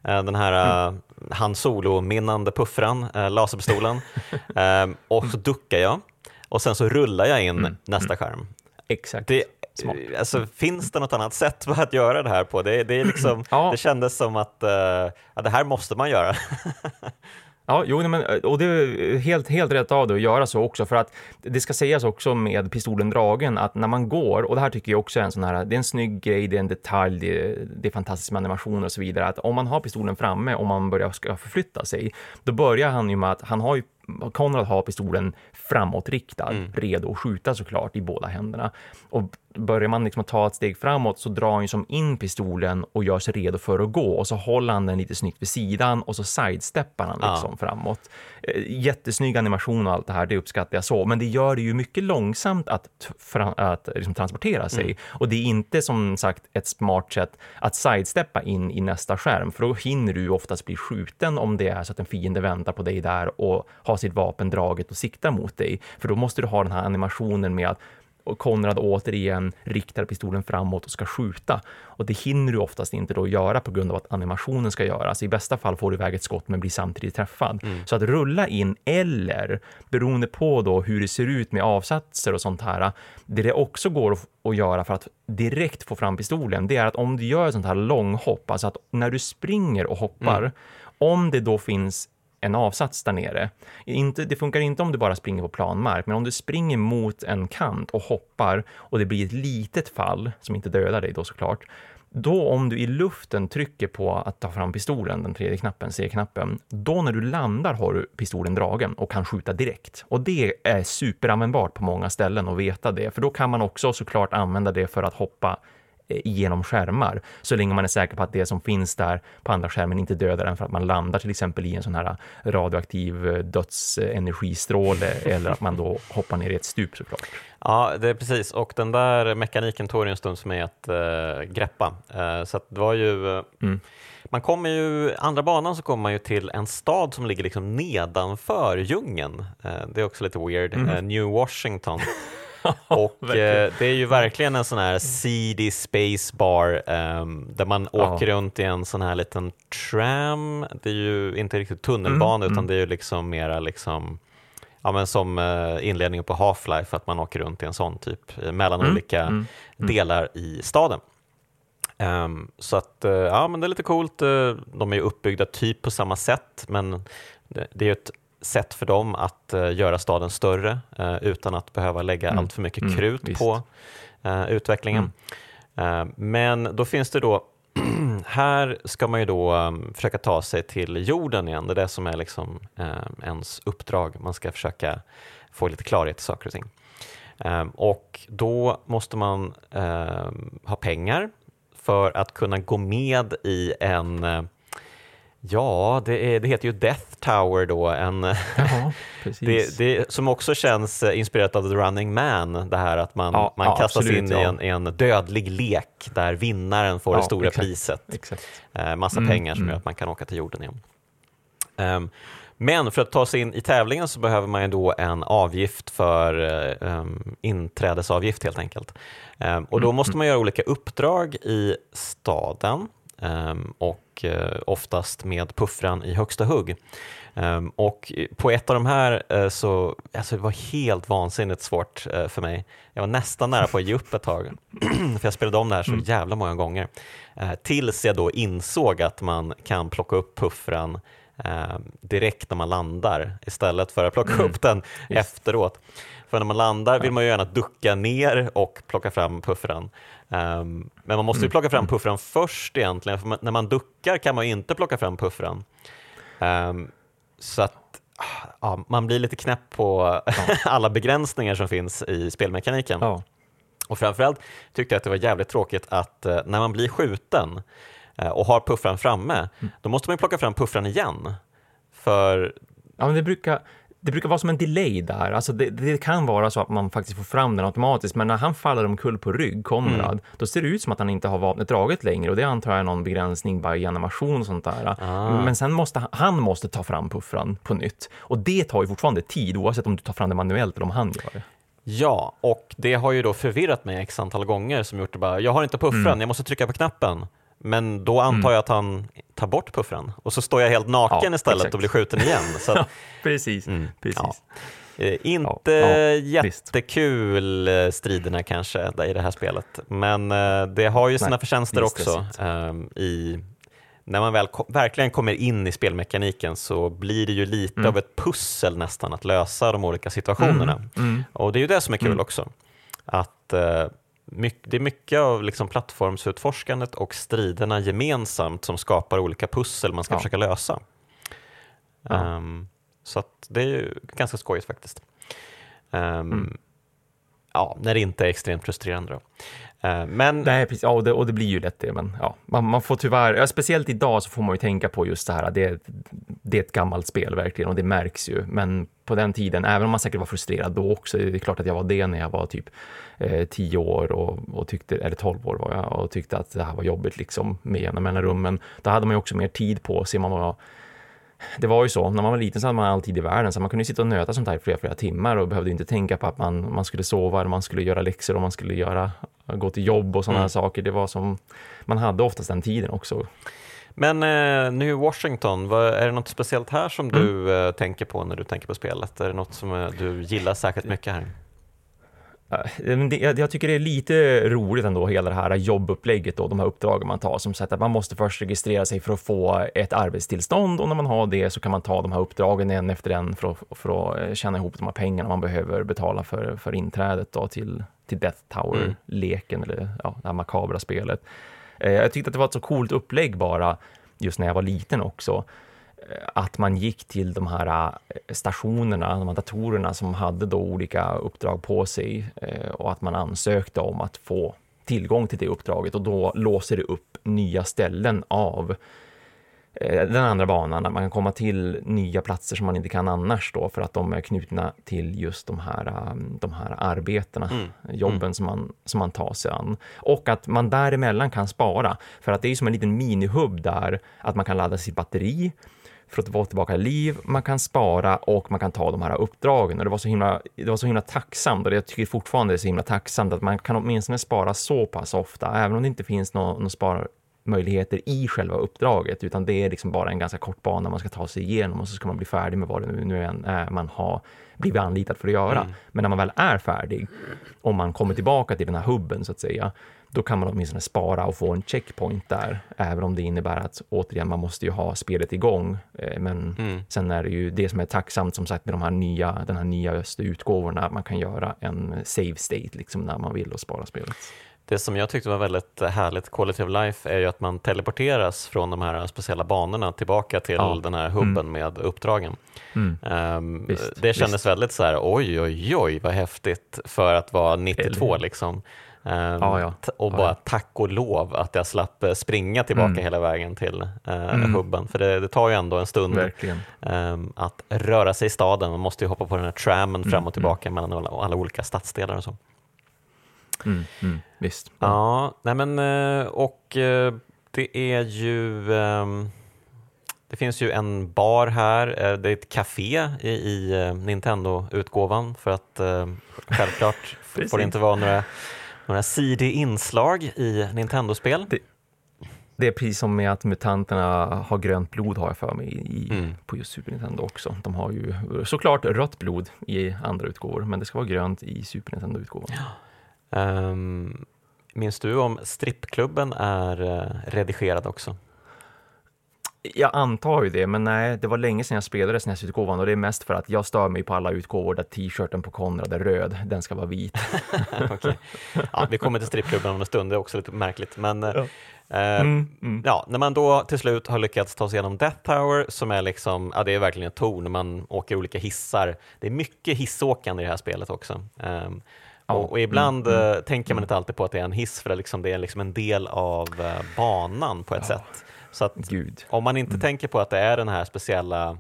den här mm. Han Solo-minnande puffran, laserpistolen, och så duckar jag och sen så rullar jag in mm. nästa mm. skärm. Exakt. Det, alltså, finns det något annat sätt att göra det här på? Det, det, är liksom, ja. det kändes som att ja, det här måste man göra. Ja, jo, men, och det är helt, helt rätt av dig att göra så också, för att det ska sägas också med pistolen dragen att när man går, och det här tycker jag också är en sån här, det är en snygg grej, det är en detalj, det är, det är fantastiskt med animationer och så vidare, att om man har pistolen framme och man börjar ska förflytta sig, då börjar han ju med att han har ju Konrad har pistolen framåtriktad, mm. redo att skjuta såklart i båda händerna. Och börjar man liksom ta ett steg framåt så drar han som in pistolen och gör sig redo för att gå och så håller han den lite snyggt vid sidan och så sidesteppar han liksom ja. framåt. Eh, jättesnygg animation och allt det här, det uppskattar jag så, men det gör det ju mycket långsamt att, att liksom transportera sig mm. och det är inte som sagt ett smart sätt att sidesteppa in i nästa skärm, för då hinner du oftast bli skjuten om det är så att en fiende väntar på dig där och har sitt vapen draget och siktar mot dig, för då måste du ha den här animationen med att och Konrad återigen riktar pistolen framåt och ska skjuta. Och det hinner du oftast inte då göra på grund av att animationen ska göras. I bästa fall får du iväg ett skott men blir samtidigt träffad. Mm. Så att rulla in eller beroende på då hur det ser ut med avsatser och sånt här, det det också går att göra för att direkt få fram pistolen, det är att om du gör ett sånt här långhopp, alltså att när du springer och hoppar, mm. om det då finns en avsats där nere. Inte, det funkar inte om du bara springer på planmark, men om du springer mot en kant och hoppar och det blir ett litet fall som inte dödar dig då såklart, då om du i luften trycker på att ta fram pistolen, den tredje knappen, C-knappen, då när du landar har du pistolen dragen och kan skjuta direkt. Och det är superanvändbart på många ställen att veta det, för då kan man också såklart använda det för att hoppa genom skärmar så länge man är säker på att det som finns där på andra skärmen inte dödar en för att man landar till exempel i en sån här radioaktiv eh, dödsenergistråle eller att man då hoppar ner i ett stup såklart. Ja, det är precis och den där mekaniken tog det en stund för mig att uh, greppa. Uh, så det var ju mm. Man kommer ju, andra banan så kommer man ju till en stad som ligger liksom nedanför djungeln. Det är också lite weird. Mm. New Washington. och eh, det är ju verkligen en sån här seedy space bar um, där man ja. åker runt i en sån här liten tram. Det är ju inte riktigt tunnelbana mm, utan mm. det är ju liksom mera liksom Ja, men som uh, inledningen på Half-Life, att man åker runt i en sån typ eh, mellan mm, olika mm, mm, delar i staden. Um, så att, uh, ja men det är lite coolt. Uh, de är uppbyggda typ på samma sätt, men det, det är ett sätt för dem att uh, göra staden större uh, utan att behöva lägga mm. allt för mycket mm, krut mm, på uh, utvecklingen. Mm. men då finns det då här ska man ju då um, försöka ta sig till jorden igen. Det är det som är liksom, ens uppdrag. Man ska försöka få lite klarhet i saker och ting. och då måste man ha pengar för att kunna gå med i en Ja, det, är, det, heter ju Death Tower då, en, Jaha, det, det, som också känns eh, inspirerat av The Running Man, det här att man, ja, man ja, kastas absolut, in ja. i en, en, dödlig lek där vinnaren får det stora exakt, priset. Exakt. Eh, massa mm, pengar som mm. gör att man kan åka till jorden igen. Um, men för att ta sig in i tävlingen så behöver man ju då en avgift för um, inträdesavgift helt enkelt. Um, och då mm, måste mm. man göra olika uppdrag i staden Ehm, och eh, oftast med puffran i högsta hugg. Ehm, och på ett av de här eh, så, alltså det var helt vansinnigt svårt eh, för mig. Jag var nästan nära på att ge upp ett tag, för jag spelade om det här så mm. jävla många gånger. Tills jag då insåg att man kan plocka upp puffran direkt när man landar istället för att plocka mm. upp den Just. efteråt. För när man landar vill man ju gärna ducka ner och plocka fram puffran. Um, men man måste ju mm. plocka fram mm. puffran först egentligen, för man, när man duckar kan man ju inte plocka fram puffran. Um, så att ja, man blir lite knäpp på ja. alla begränsningar som finns i spelmekaniken. Ja. Och framförallt tyckte jag att det var jävligt tråkigt att uh, när man blir skjuten uh, och har puffran framme, mm. då måste man plocka fram puffran igen. För Ja, men det brukar, det brukar vara som en delay där. Alltså det, det, kan vara så att man faktiskt får fram den automatiskt, men när han faller omkull på rygg, Konrad, mm. då ser det ut som att han inte har vapnet draget längre och det antar jag är någon begränsning bara i animation och sånt där. Ah. Men sen måste han måste ta fram puffran på nytt och det tar ju fortfarande tid oavsett om du tar fram det manuellt eller om han gör det. Ja, och det har ju då förvirrat mig x antal gånger som gjort det bara, jag har inte puffran, mm. jag måste trycka på knappen. Men då antar mm. jag att han tar bort puffran och så står jag helt naken ja, istället exakt. och blir skjuten igen. Så att, precis. Mm, precis. Ja. Eh, inte ja, jättekul visst. Eh, striderna kanske i det här spelet, men eh, det har ju sina Nej, förtjänster också um, i när man väl ko- verkligen kommer in i spelmekaniken så blir det ju lite Mm. av ett pussel nästan att lösa de olika situationerna. Mm. Och det är ju det som är kul Mm. också. också. Att eh, myck- det är mycket av liksom plattformsutforskandet och striderna gemensamt som skapar olika pussel man ska Ja. försöka lösa. Ja. Ehm, så det är ju ganska skojigt faktiskt. Ehm, Mm. Ja, när det inte är extremt frustrerande. Då. Eh, men Nej, precis. Ja, och, det, och det blir ju lätt det, men ja, man, man får tyvärr, ja, speciellt idag så får man ju tänka på just det här, det, det är ett gammalt spel verkligen och det märks ju, men på den tiden, även om man säkert var frustrerad då också, det är klart att jag var det när jag var typ eh, 10 år och, och tyckte, eller 12 år var jag, och tyckte att det här var jobbigt liksom med jämna mellanrum, men då hade man ju också mer tid på sig, man var det var ju så, när man var liten så hade man all tid i världen, så man kunde sitta och nöta sånt här i flera, flera timmar och behövde inte tänka på att man, man skulle sova, eller man skulle göra läxor och man skulle göra, gå till jobb och sådana Mm. saker. Det var som, man hade oftast den tiden också. Men eh, New Washington, vad, är det något speciellt här som Mm. du eh, tänker på när du tänker på spelet? Är det något som eh, du gillar särskilt mycket här? Jag, tycker det är lite roligt ändå, hela det här jobbupplägget och de här uppdragen man tar. Som sagt att man måste först registrera sig för att få ett arbetstillstånd och när man har det så kan man ta de här uppdragen en efter en för att, för att eh, tjäna ihop de här pengarna man behöver betala för, för inträdet då till, till Death Tower-leken eller ja, det här makabra spelet. Eh, Jag tyckte att det var ett så coolt upplägg bara, just när jag var liten också att man gick till de här eh, stationerna, de här datorerna som hade då olika uppdrag på sig eh, och att man ansökte om att få tillgång till det uppdraget och då låser det upp nya ställen av eh, den andra banan, att man kan komma till nya platser som man inte kan annars då för att de är knutna till just de här, eh, de här arbetena, Mm. jobben Som, man, som man tar sig an. Och att man däremellan kan spara, för att det är som en liten minihubb där, att man kan ladda sitt batteri för att få tillbaka liv, man kan spara och man kan ta de här uppdragen. Och det var så himla, det var så himla tacksamt och jag tycker fortfarande det är så himla tacksamt att man kan åtminstone spara så pass ofta, även om det inte finns några någon sparmöjligheter i själva uppdraget, utan det är liksom bara en ganska kort bana man ska ta sig igenom och så ska man bli färdig med vad det nu, är man har blivit anlitad för att göra. Mm. Men när man väl är färdig, om man kommer tillbaka till den här hubben så att säga, då kan man åtminstone spara och få en checkpoint där, även om det innebär att återigen, man måste ju ha spelet igång. Eh, Men Mm. sen är det ju det som är tacksamt som sagt med de här nya, den här nyaste utgåvorna, att man kan göra en save state liksom när man vill och spara spelet. Det som jag tyckte var väldigt härligt quality of life är ju att man teleporteras från de här speciella banorna tillbaka till Ja. den här hubben med uppdragen. Mm. Ehm, Visst, det kändes visst. väldigt så här, oj, oj, oj, vad häftigt för att vara 92 Eller- liksom. Ehm, Ja, ja. Och bara tack och lov att jag slapp eh, springa tillbaka Mm. hela vägen till eh, Mm. hubben. För det, det tar ju ändå en stund ehm, att röra sig i staden. Man måste ju hoppa på den här trammen fram Mm, och tillbaka mellan alla, alla olika stadsdelar och så. Mm, mm, visst. Ja, nej men eh, och det är ju ehm, det finns ju en bar här, det är ett café i, i Nintendo-utgåvan för att eh, självklart får det inte vara några, några seedy inslag i Nintendo-spel. Det är precis som med att mutanterna har grönt blod har jag för mig i, Mm. på just Super Nintendo också. De har ju såklart rött blod i andra utgåvor, men det ska vara grönt i Super Nintendo-utgåvan. Um, minns du om strippklubben är eh, redigerad också? Jag antar ju det, men nej, det var länge sedan jag spelade SNES-utgåvan och det är mest för att jag stör mig på alla utgåvor där t-shirten på Konrad är röd. Den ska vara vit. Okej. ja, vi kommer till strippklubben om en stund, det är också lite märkligt. Men, eh, Ja. eh, Mm, mm. Ja, när man då till slut har lyckats ta sig igenom Death Tower som är liksom, ja det är verkligen ett torn, man åker olika hissar. Det är mycket hissåkande i det här spelet också. Ja, och, och ibland mm, eh, tänker man inte alltid på att det är en hiss för det är liksom, det är liksom en del av eh, banan på ett sätt. Så att Gud. om man inte Mm. tänker på att det är den här speciella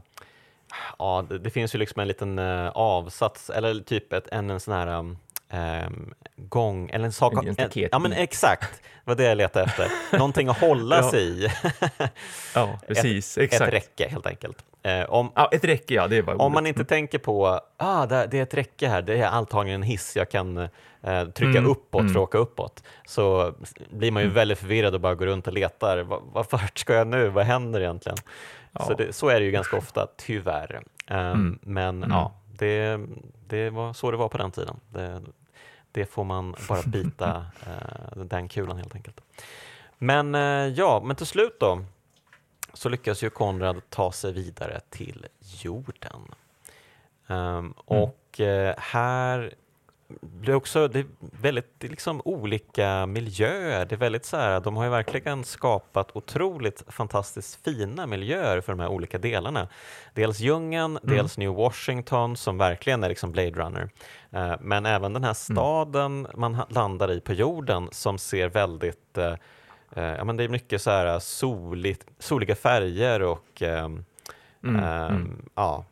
Ja, det, det finns ju liksom en liten eh, avsats eller typ ett, en, en sån här um, ehm, gång eller en sak. En- en ja, men exakt. Var det jag letade efter. Någonting att hålla Ja. sig i. Ja, precis. Ett Exakt. räcke helt enkelt. Eh, om, Ja, ett räcke, ja, det var om ordet. man inte tänker på ah, det, det är ett räcke här, det är antagligen en hiss, jag kan eh, trycka Mm, uppåt mm. för att åka uppåt, så blir man ju väldigt förvirrad och bara går runt och letar. Va- va- Vart ska jag nu? Vad händer egentligen? Ja. Så, det, så är det ju ganska ofta, tyvärr. Um, Mm. Men Mm. ja, det, det var så det var på den tiden. Det, det får man bara bita eh, den kulan helt enkelt. Men eh, ja, men till slut då så lyckas ju Konrad ta sig vidare till jorden. Um, och uh, här är också det är väldigt det är liksom olika miljöer. Det är väldigt så här, de har ju verkligen skapat otroligt fantastiskt fina miljöer för de här olika delarna. Dels djungeln, mm. dels New Washington som verkligen är liksom Blade Runner. Uh, men även den här mm. staden mm. man landar i på jorden som ser väldigt uh, ja, men det är mycket så här soligt, soliga färger och um, mm. Um, ja,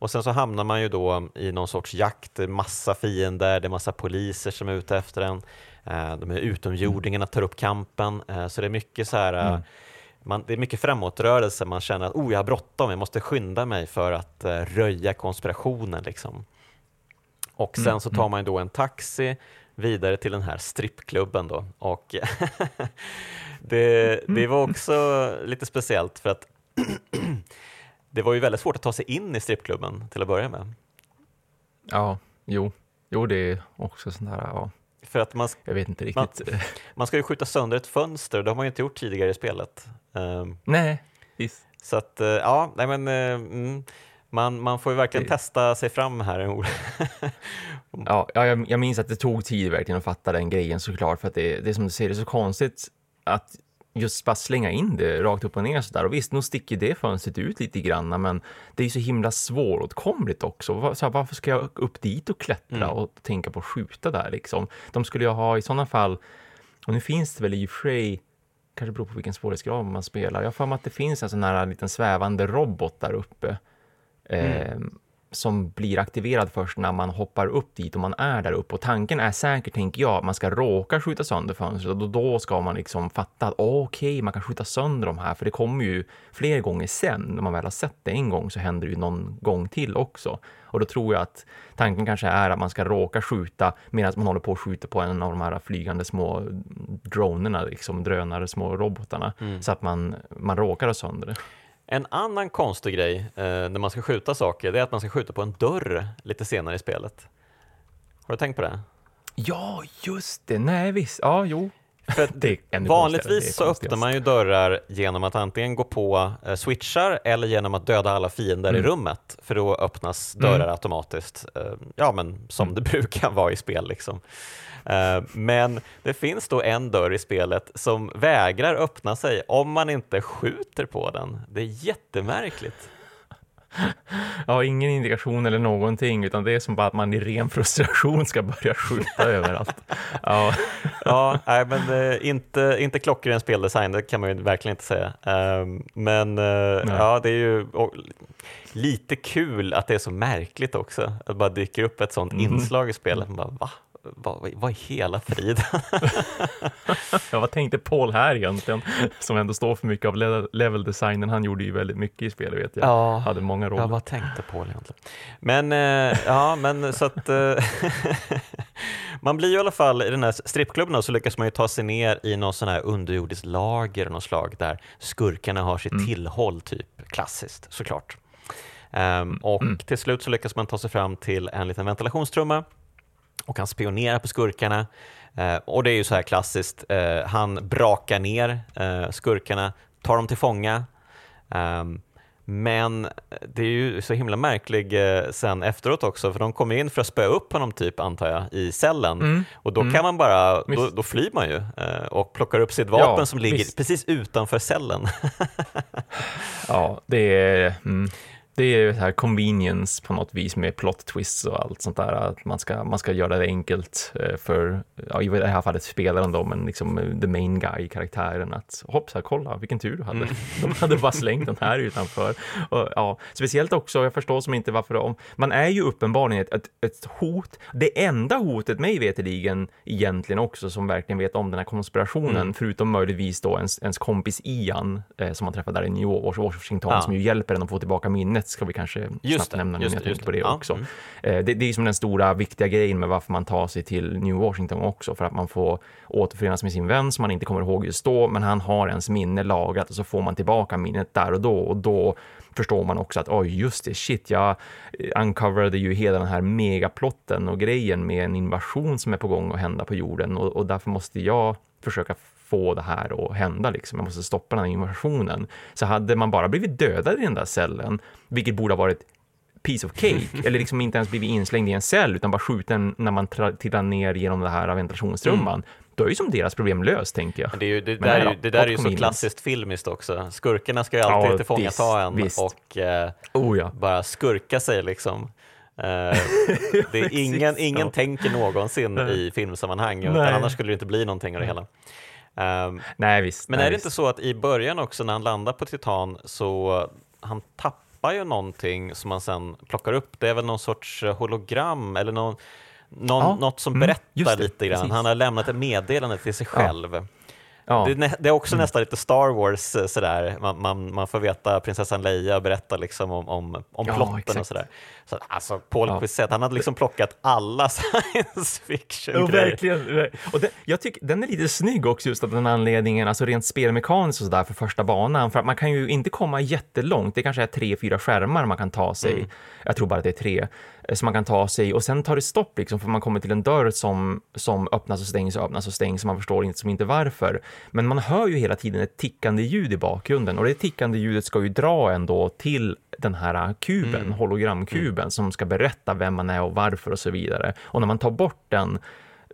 och sen så hamnar man ju då i någon sorts jakt, massa fiender, det är massa poliser som är ute efter en. Eh, de är utomjordingarna tar upp kampen, eh, så det är mycket så här mm. Man, det är mycket framåtrörelse, man känner att oh, jag har bråttom, jag måste skynda mig för att röja konspirationen. Liksom. Och sen mm. så tar man då en taxi vidare till den här strippklubben då. Och det, det var också lite speciellt för att det var ju väldigt svårt att ta sig in i strippklubben till att börja med. Ja, jo, jo det är också sånt här, ja. För att man, jag vet inte riktigt. Man, man ska ju skjuta sönder ett fönster, det har man ju inte gjort tidigare i spelet. Um, nej, visst. Så att, uh, ja, nej men uh, mm, man, man får ju verkligen det... testa sig fram här. ja, jag, jag minns att det tog tid verkligen att fatta den grejen såklart, för att det, det är som du säger, det är så konstigt att just bara slänga in det rakt upp och ner sådär. Och visst, nu sticker det fönstret ut lite grann, men det är ju så himla svåråtkomligt också. Så här, varför ska jag upp dit och klättra mm. och tänka på att skjuta där liksom? De skulle ju ha i sådana fall, och nu finns det väl i och för sig, kanske beror på vilken svårighetsgrad man spelar. Jag har för mig att det finns en sån här liten svävande robot där uppe. Mm. Eh, som blir aktiverad först när man hoppar upp dit och man är där uppe. Och tanken är säkert, tänker jag, att man ska råka skjuta sönder fönstret och då ska man liksom fatta att okej, okay, man kan skjuta sönder de här, för det kommer ju fler gånger sen. När man väl har sett det en gång så händer det ju någon gång till också. Och då tror jag att tanken kanske är att man ska råka skjuta medan man håller på att skjuta på en av de här flygande små dronerna, liksom drönare, små robotarna, mm. så att man, man råkar ha sönder det. En annan konstig grej eh, när man ska skjuta saker, det är att man ska skjuta på en dörr lite senare i spelet. Har du tänkt på det? Ja, just det. Nej, visst. Ja, jo. För det vanligtvis så öppnar man ju dörrar genom att antingen gå på eh, switchar eller genom att döda alla fiender mm. i rummet, för då öppnas dörrar mm. automatiskt, eh, ja men som mm. det brukar vara i spel. Liksom. Eh, men det finns då en dörr i spelet som vägrar öppna sig om man inte skjuter på den. Det är jättemärkligt. Ja, ingen indikation eller någonting, utan det är som bara att man i ren frustration ska börja skjuta överallt. Ja, ja nej, men uh, inte, inte klockren speldesign, det kan man ju verkligen inte säga. Uh, men uh, ja, det är ju lite kul att det är så märkligt också, att det bara dyker upp ett sånt mm. inslag i spelet. Man bara, va? Vad, vad i hela friden? ja, vad tänkte Paul här egentligen? Som ändå står för mycket av level designen. Han gjorde ju väldigt mycket i spelet vet jag. Ja, Hade många roller. Ja, vad tänkte Paul egentligen? Men eh, ja, men så att eh, man blir ju i alla fall i den här strippklubben så lyckas man ju ta sig ner i någon sån här underjordiskt lager någon slag där skurkarna har sitt mm. tillhåll, typ klassiskt såklart. Um, och mm. till slut så lyckas man ta sig fram till en liten ventilationstrumma och han spionerar på skurkarna. Eh, och det är ju så här klassiskt, eh, han brakar ner eh, skurkarna, tar dem till fånga. Ehm, men det är ju så himla märklig eh, sen efteråt också, för de kommer in för att spöa upp honom typ, antar jag, i cellen. Mm. Och då mm. kan man bara, då, då, flyr man ju eh, och plockar upp sitt vapen ja, som ligger visst. precis utanför cellen. ja, det är... Mm det är så här convenience på något vis med plot twists och allt sånt där. Att man ska, man ska göra det enkelt eh, för, ja, i det här fallet spelaren då, men liksom eh, the main guy, karaktären. Att hoppsa, kolla vilken tur du hade. Mm. De hade bara slängt den här utanför. Och, ja, speciellt också, jag förstår som inte varför de, man är ju uppenbarligen ett, ett, ett hot. Det enda hotet mig veterligen egentligen också som verkligen vet om den här konspirationen, mm. förutom möjligtvis då ens, ens kompis Ian eh, som man träffade där i New York, Washington, ja. som ju hjälper en att få tillbaka minnet ska vi kanske just snabbt det, nämna nu när jag tänker på det ja. också. Mm. Eh, det, det, är som den stora viktiga grejen med varför man tar sig till New Washington också, för att man får återförenas med sin vän som man inte kommer ihåg just då, men han har ens minne lagrat och så får man tillbaka minnet där och då och då förstår man också att oj, just det, shit, jag uncoverade ju hela den här megaplotten och grejen med en invasion som är på gång att hända på jorden och, och därför måste jag försöka få det här att hända, liksom. jag måste stoppa den här invasionen. Så hade man bara blivit dödad i den där cellen, vilket borde ha varit piece of cake, eller liksom inte ens blivit inslängd i en cell, utan bara skjuten när man trillar ner genom det här ventilationstrumman, mm. då är ju som deras problem löst, tänker jag. Det, ju, det, där, är ju, det där är ju så klassiskt filmiskt också. Skurkarna ska ju alltid ja, tillfångata en visst. och eh, oh, ja. bara skurka sig liksom. Eh, det är ingen, ingen ja. tänker någonsin i filmsammanhang, utan annars skulle det inte bli någonting av det hela. Um, nej, visst, men nej, är det visst. inte så att i början också när han landar på Titan så han tappar ju någonting som man sen plockar upp. Det är väl någon sorts hologram eller någon, någon, ja, något som mm, berättar lite grann. Precis. Han har lämnat ett meddelande till sig själv. Ja. Ja. Det, det, är också mm. nästan lite Star Wars eh, sådär, man, man, man, får veta prinsessan Leia berätta liksom om, om, om ja, plotten exakt. och sådär. Så, alltså, Paul ja. Quisette, han hade liksom plockat alla science fiction-grejer. Ja, verkligen. Och det, jag tycker den är lite snygg också just av den anledningen, alltså rent spelmekaniskt och sådär för första banan, för att man kan ju inte komma jättelångt, det kanske är tre, fyra skärmar man kan ta sig. Mm. Jag tror bara att det är tre. Eh, som man kan ta sig och sen tar det stopp liksom för man kommer till en dörr som, som öppnas och stängs och öppnas och stängs och man förstår inte, som inte varför. Men man hör ju hela tiden ett tickande ljud i bakgrunden och det tickande ljudet ska ju dra ändå till den här kuben, mm. hologramkuben mm. som ska berätta vem man är och varför och så vidare. Och när man tar bort den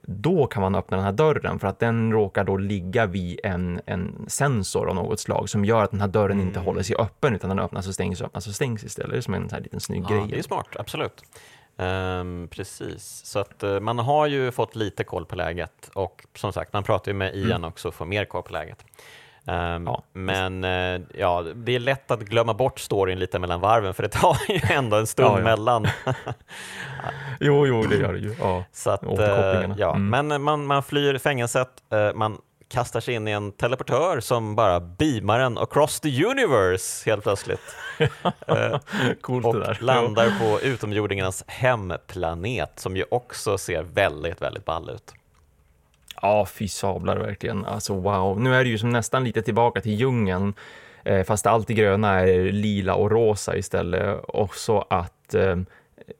då kan man öppna den här dörren för att den råkar då ligga vid en, en sensor av något slag som gör att den här dörren mm. inte håller sig öppen utan den öppnas och stängs och öppnas och stängs istället. Det är som en sån här liten snygg ja, grej. Det är smart, absolut. Um, precis, så att uh, man har ju fått lite koll på läget och som sagt, man pratar ju med Ian mm. också får mer koll på läget. Um, ja, men uh, ja, det är lätt att glömma bort storyn lite mellan varven för det tar ju ändå en stund ja, ja. mellan. jo, jo, det gör det ju. Ja, så att, uh, ja. Mm. Men man, man flyr fängelset, man kastar sig in i en teleportör som bara beamar en across the universe helt plötsligt. Coolt och landar på utomjordingarnas hemplanet som ju också ser väldigt, väldigt ball ut. Ja, fy sablar verkligen. Alltså wow. Nu är det ju som nästan lite tillbaka till djungeln, eh, fast allt det gröna är lila och rosa istället. Också att, eh,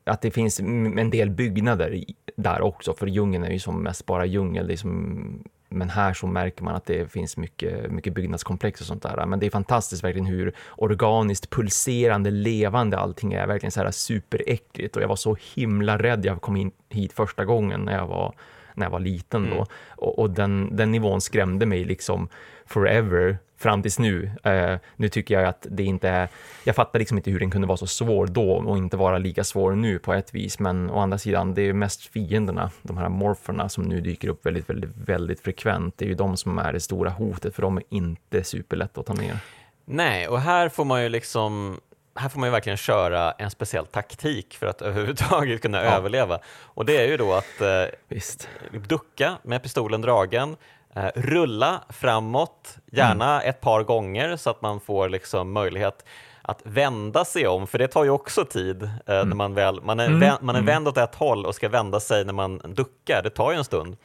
att det finns en del byggnader där också, för djungeln är ju som mest bara djungel. Det är som men här så märker man att det finns mycket, mycket byggnadskomplex och sånt där. Men det är fantastiskt verkligen hur organiskt pulserande, levande allting är. Verkligen så här superäckligt och jag var så himla rädd jag kom in hit första gången när jag var när jag var liten då. Mm. Och, och, den, den nivån skrämde mig liksom forever fram tills nu. Uh, nu tycker jag att det inte är, jag fattar liksom inte hur den kunde vara så svår då och inte vara lika svår nu på ett vis, men å andra sidan, det är mest fienderna, de här morferna som nu dyker upp väldigt, väldigt, väldigt frekvent. Det är ju de som är det stora hotet, för de är inte superlätta att ta ner. Nej, och här får man ju liksom här får man ju verkligen köra en speciell taktik för att överhuvudtaget kunna ja. överleva. Och det är ju då att eh, ducka med pistolen dragen, eh, rulla framåt, gärna mm. ett par gånger så att man får liksom möjlighet att vända sig om, för det tar ju också tid eh, mm. när man väl man är, mm. man är mm. vänd åt ett håll och ska vända sig när man duckar. Det tar ju en stund.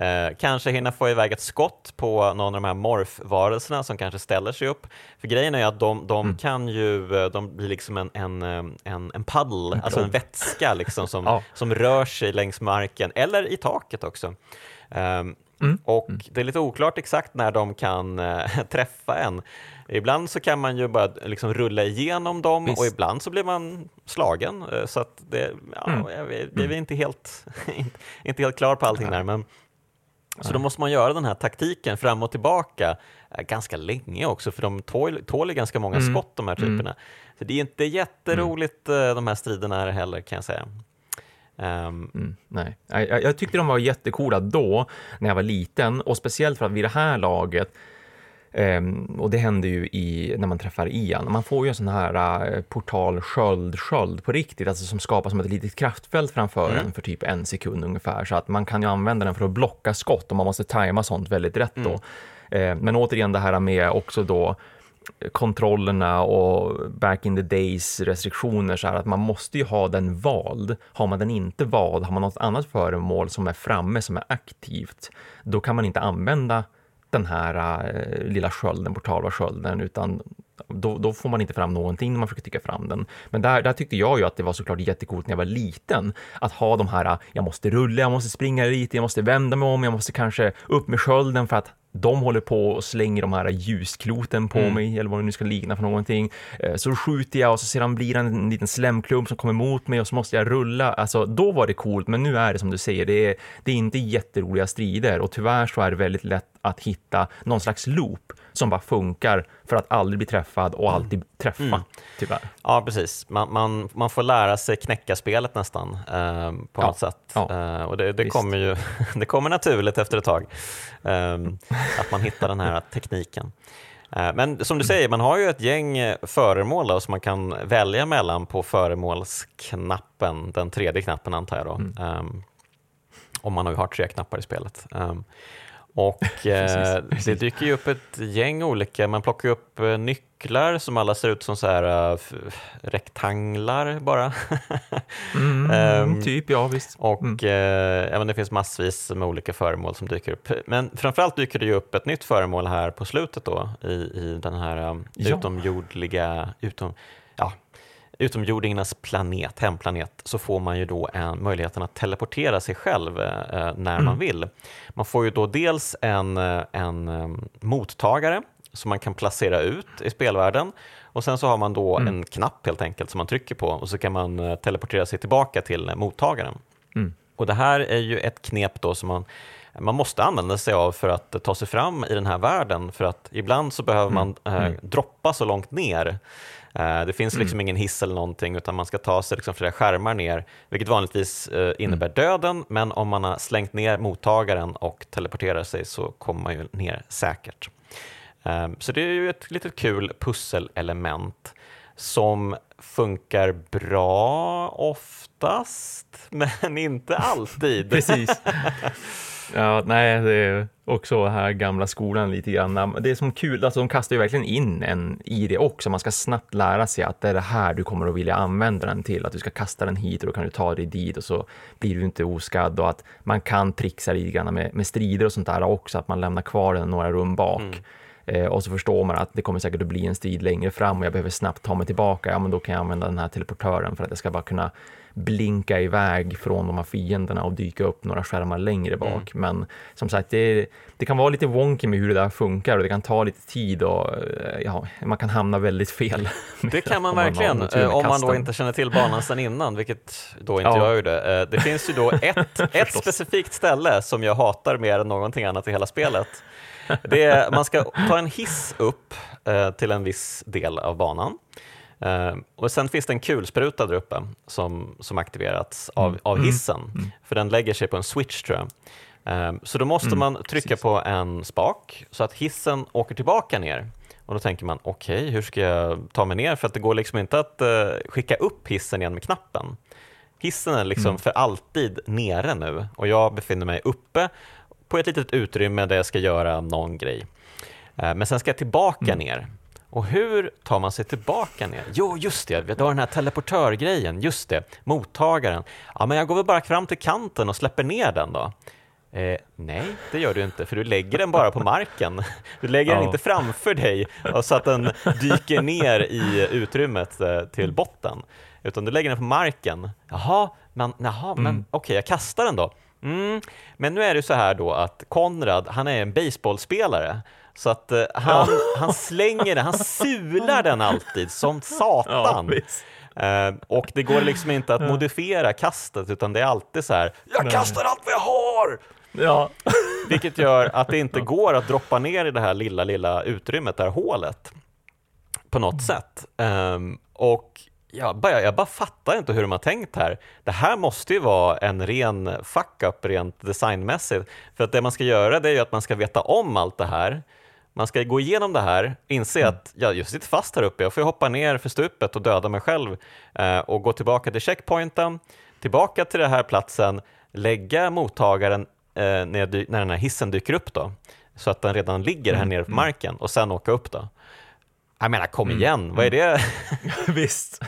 Eh, kanske hinna få iväg ett skott på någon av de här morfvarelserna som kanske ställer sig upp. För grejen är ju att de, de mm. kan ju, eh, de blir liksom en, en, eh, en, en paddle, en alltså en vätska liksom som, ja. som rör sig längs marken eller i taket också. Um, Mm. Och mm. det är lite oklart exakt när de kan äh, träffa en. Ibland så kan man ju bara liksom rulla igenom dem Visst. och ibland så blir man slagen. Så att det, ja, mm. jag, jag, jag är mm. inte helt, inte helt klar på allting där. Men, så då måste man göra den här taktiken fram och tillbaka eh, ganska länge också, för de tål, tål ganska många mm. skott de här mm. typerna. Mm. Så det är inte jätteroligt mm. de här striderna här heller kan jag säga. Um, mm, nej, jag, jag, tyckte de var jättecoola då, när jag var liten, och speciellt för att vid det här laget Um, och det händer ju i, när man träffar Ian. Man får ju en sån här uh, portal sköld, sköld på riktigt, alltså som skapas som ett litet kraftfält framför mm. en för typ en sekund ungefär. Så att man kan ju använda den för att blocka skott och man måste tajma sånt väldigt rätt då. Mm. Uh, men återigen det här med också då kontrollerna och back in the days restriktioner så här att man måste ju ha den vald. Har man den inte vald, har man något annat föremål som är framme, som är aktivt, då kan man inte använda den här äh, lilla skölden, portala skölden, utan då, då, får man inte fram någonting när man försöker tycka fram den. Men där, där tyckte jag ju att det var såklart jättekult när jag var liten, att ha de här, jag måste rulla, jag måste springa lite, jag måste vända mig om, jag måste kanske upp med skölden för att de håller på och slänger de här ljuskloten på Mm. mig, eller vad det nu ska likna för någonting. Eh, Så skjuter jag och så sedan blir det en liten slemklump som kommer mot mig och så måste jag rulla. Alltså, då var det coolt, men nu är det som du säger, det är, det är inte jätteroliga strider och tyvärr så är det väldigt lätt att hitta någon slags loop som bara funkar för att aldrig bli träffad och alltid träffa, Mm. tyvärr. Ja, precis. Man, man, man får lära sig knäcka spelet nästan eh, på Ja, något sätt. ja, Eh, och det, det, kommer ju, det kommer naturligt efter ett tag, eh, att man hittar den här tekniken. Eh, men som du säger, man har ju ett gäng föremål då, som man kan välja mellan på föremålsknappen, den tredje knappen antar jag då. Mm. Eh, om man nu har tre knappar i spelet. Eh, och eh, det dyker ju upp ett gäng olika, man plockar ju upp eh, nycklar som alla ser ut som så här f- rektanglar bara. Mm, Ehm, typ, ja visst. Och Mm. eh, det finns massvis med olika föremål som dyker upp. Men framförallt dyker det ju upp ett nytt föremål här på slutet då i, i den här um, Ja. utomjordliga, utom, utomjordingarnas planet, hemplanet, så får man ju då en, möjligheten att teleportera sig själv eh, när man Mm. vill. Man får ju då dels en, eh, en um, mottagare som man kan placera ut i spelvärlden och sen så har man då Mm. en knapp helt enkelt som man trycker på och så kan man eh, teleportera sig tillbaka till eh, mottagaren. Mm. Och det här är ju ett knep då som man, man måste använda sig av för att ta sig fram i den här världen för att ibland så behöver man eh, Mm. droppa så långt ner. Eh, det finns liksom ingen hiss eller någonting utan man ska ta sig liksom flera skärmar ner vilket vanligtvis eh, innebär Mm. döden men om man har slängt ner mottagaren och teleporterar sig så kommer man ju ner säkert. Eh, Så det är ju ett litet kul pusselelement som funkar bra oftast, men inte alltid. Precis. Ja, nej, det är också här gamla skolan lite grann. Det är som kul, alltså de kastar ju verkligen in en i det också. Man ska snabbt lära sig att det är det här du kommer att vilja använda den till. Att du ska kasta den hit och då kan du ta dig dit och så blir du inte oskadd och att man kan trixa lite grann med, med strider och sånt där också. Att man lämnar kvar den några rum bak. Eh, och så förstår man att det kommer säkert att bli en strid längre fram och jag behöver snabbt ta mig tillbaka. Ja, men då kan jag använda den här teleportören för att jag ska bara kunna blinka iväg från de här fienderna och dyka upp några skärmar längre bak. Men som sagt, det, det kan vara lite wonky med hur det där funkar och det kan ta lite tid och eh, ja, man kan hamna väldigt fel. Det kan man man verkligen, med eh, om man då inte känner till banan sedan innan, vilket då inte Ja. jag gjorde. Eh, Det finns ju då ett, ett specifikt ställe som jag hatar mer än någonting annat i hela spelet. Det är, man ska ta en hiss upp till en viss del av banan. Eh, och sen finns det en kulspruta där uppe som, som aktiverats av, Mm. av hissen, för den lägger sig på en switch tror jag. Eh, så då måste Mm, man trycka precis. på en spak så att hissen åker tillbaka ner. Och då tänker man, okej, hur ska jag ta mig ner? För att det går liksom inte att eh, skicka upp hissen igen med knappen. Hissen är liksom för alltid nere nu och jag befinner mig uppe på ett litet utrymme där jag ska göra någon grej. Men sen ska jag tillbaka ner. Och hur tar man sig tillbaka ner? Jo, just det, vi har den här teleportörgrejen, just det, mottagaren. Ja, men jag går väl bara fram till kanten och släpper ner den då. Eh, nej, det gör du inte, för du lägger den bara på marken. Du lägger den Ja. inte framför dig så att den dyker ner i utrymmet eh, till botten, utan du lägger den på marken. Jaha, men, jaha, men okej, jag kastar den då. Mm. Men nu är det så här då att Konrad, han är en baseballspelare, så att eh, han, han slänger den, han sular den alltid som Ja, satan. visst. Eh, och det går liksom inte att modifiera kastet, utan det är alltid så här, jag kastar allt vad jag har! Ja. Vilket gör att det inte går att droppa ner i det här lilla, lilla utrymmet, det här hålet, på något sätt. Ehm, och jag bara, jag bara fattar inte hur de har tänkt här. Det här måste ju vara en ren fuck-up rent designmässigt. För att det man ska göra det är ju att man ska veta om allt det här. Man ska gå igenom det här, inse att ja, jag sitter fast här uppe, jag får hoppa ner för stupet och döda mig själv eh, och gå tillbaka till checkpointen, tillbaka till den här platsen, lägga mottagaren eh, när, när den här hissen dyker upp då, så att den redan ligger här nere på marken och sen åka upp då. Jag menar, kom igen, vad är det? Visst.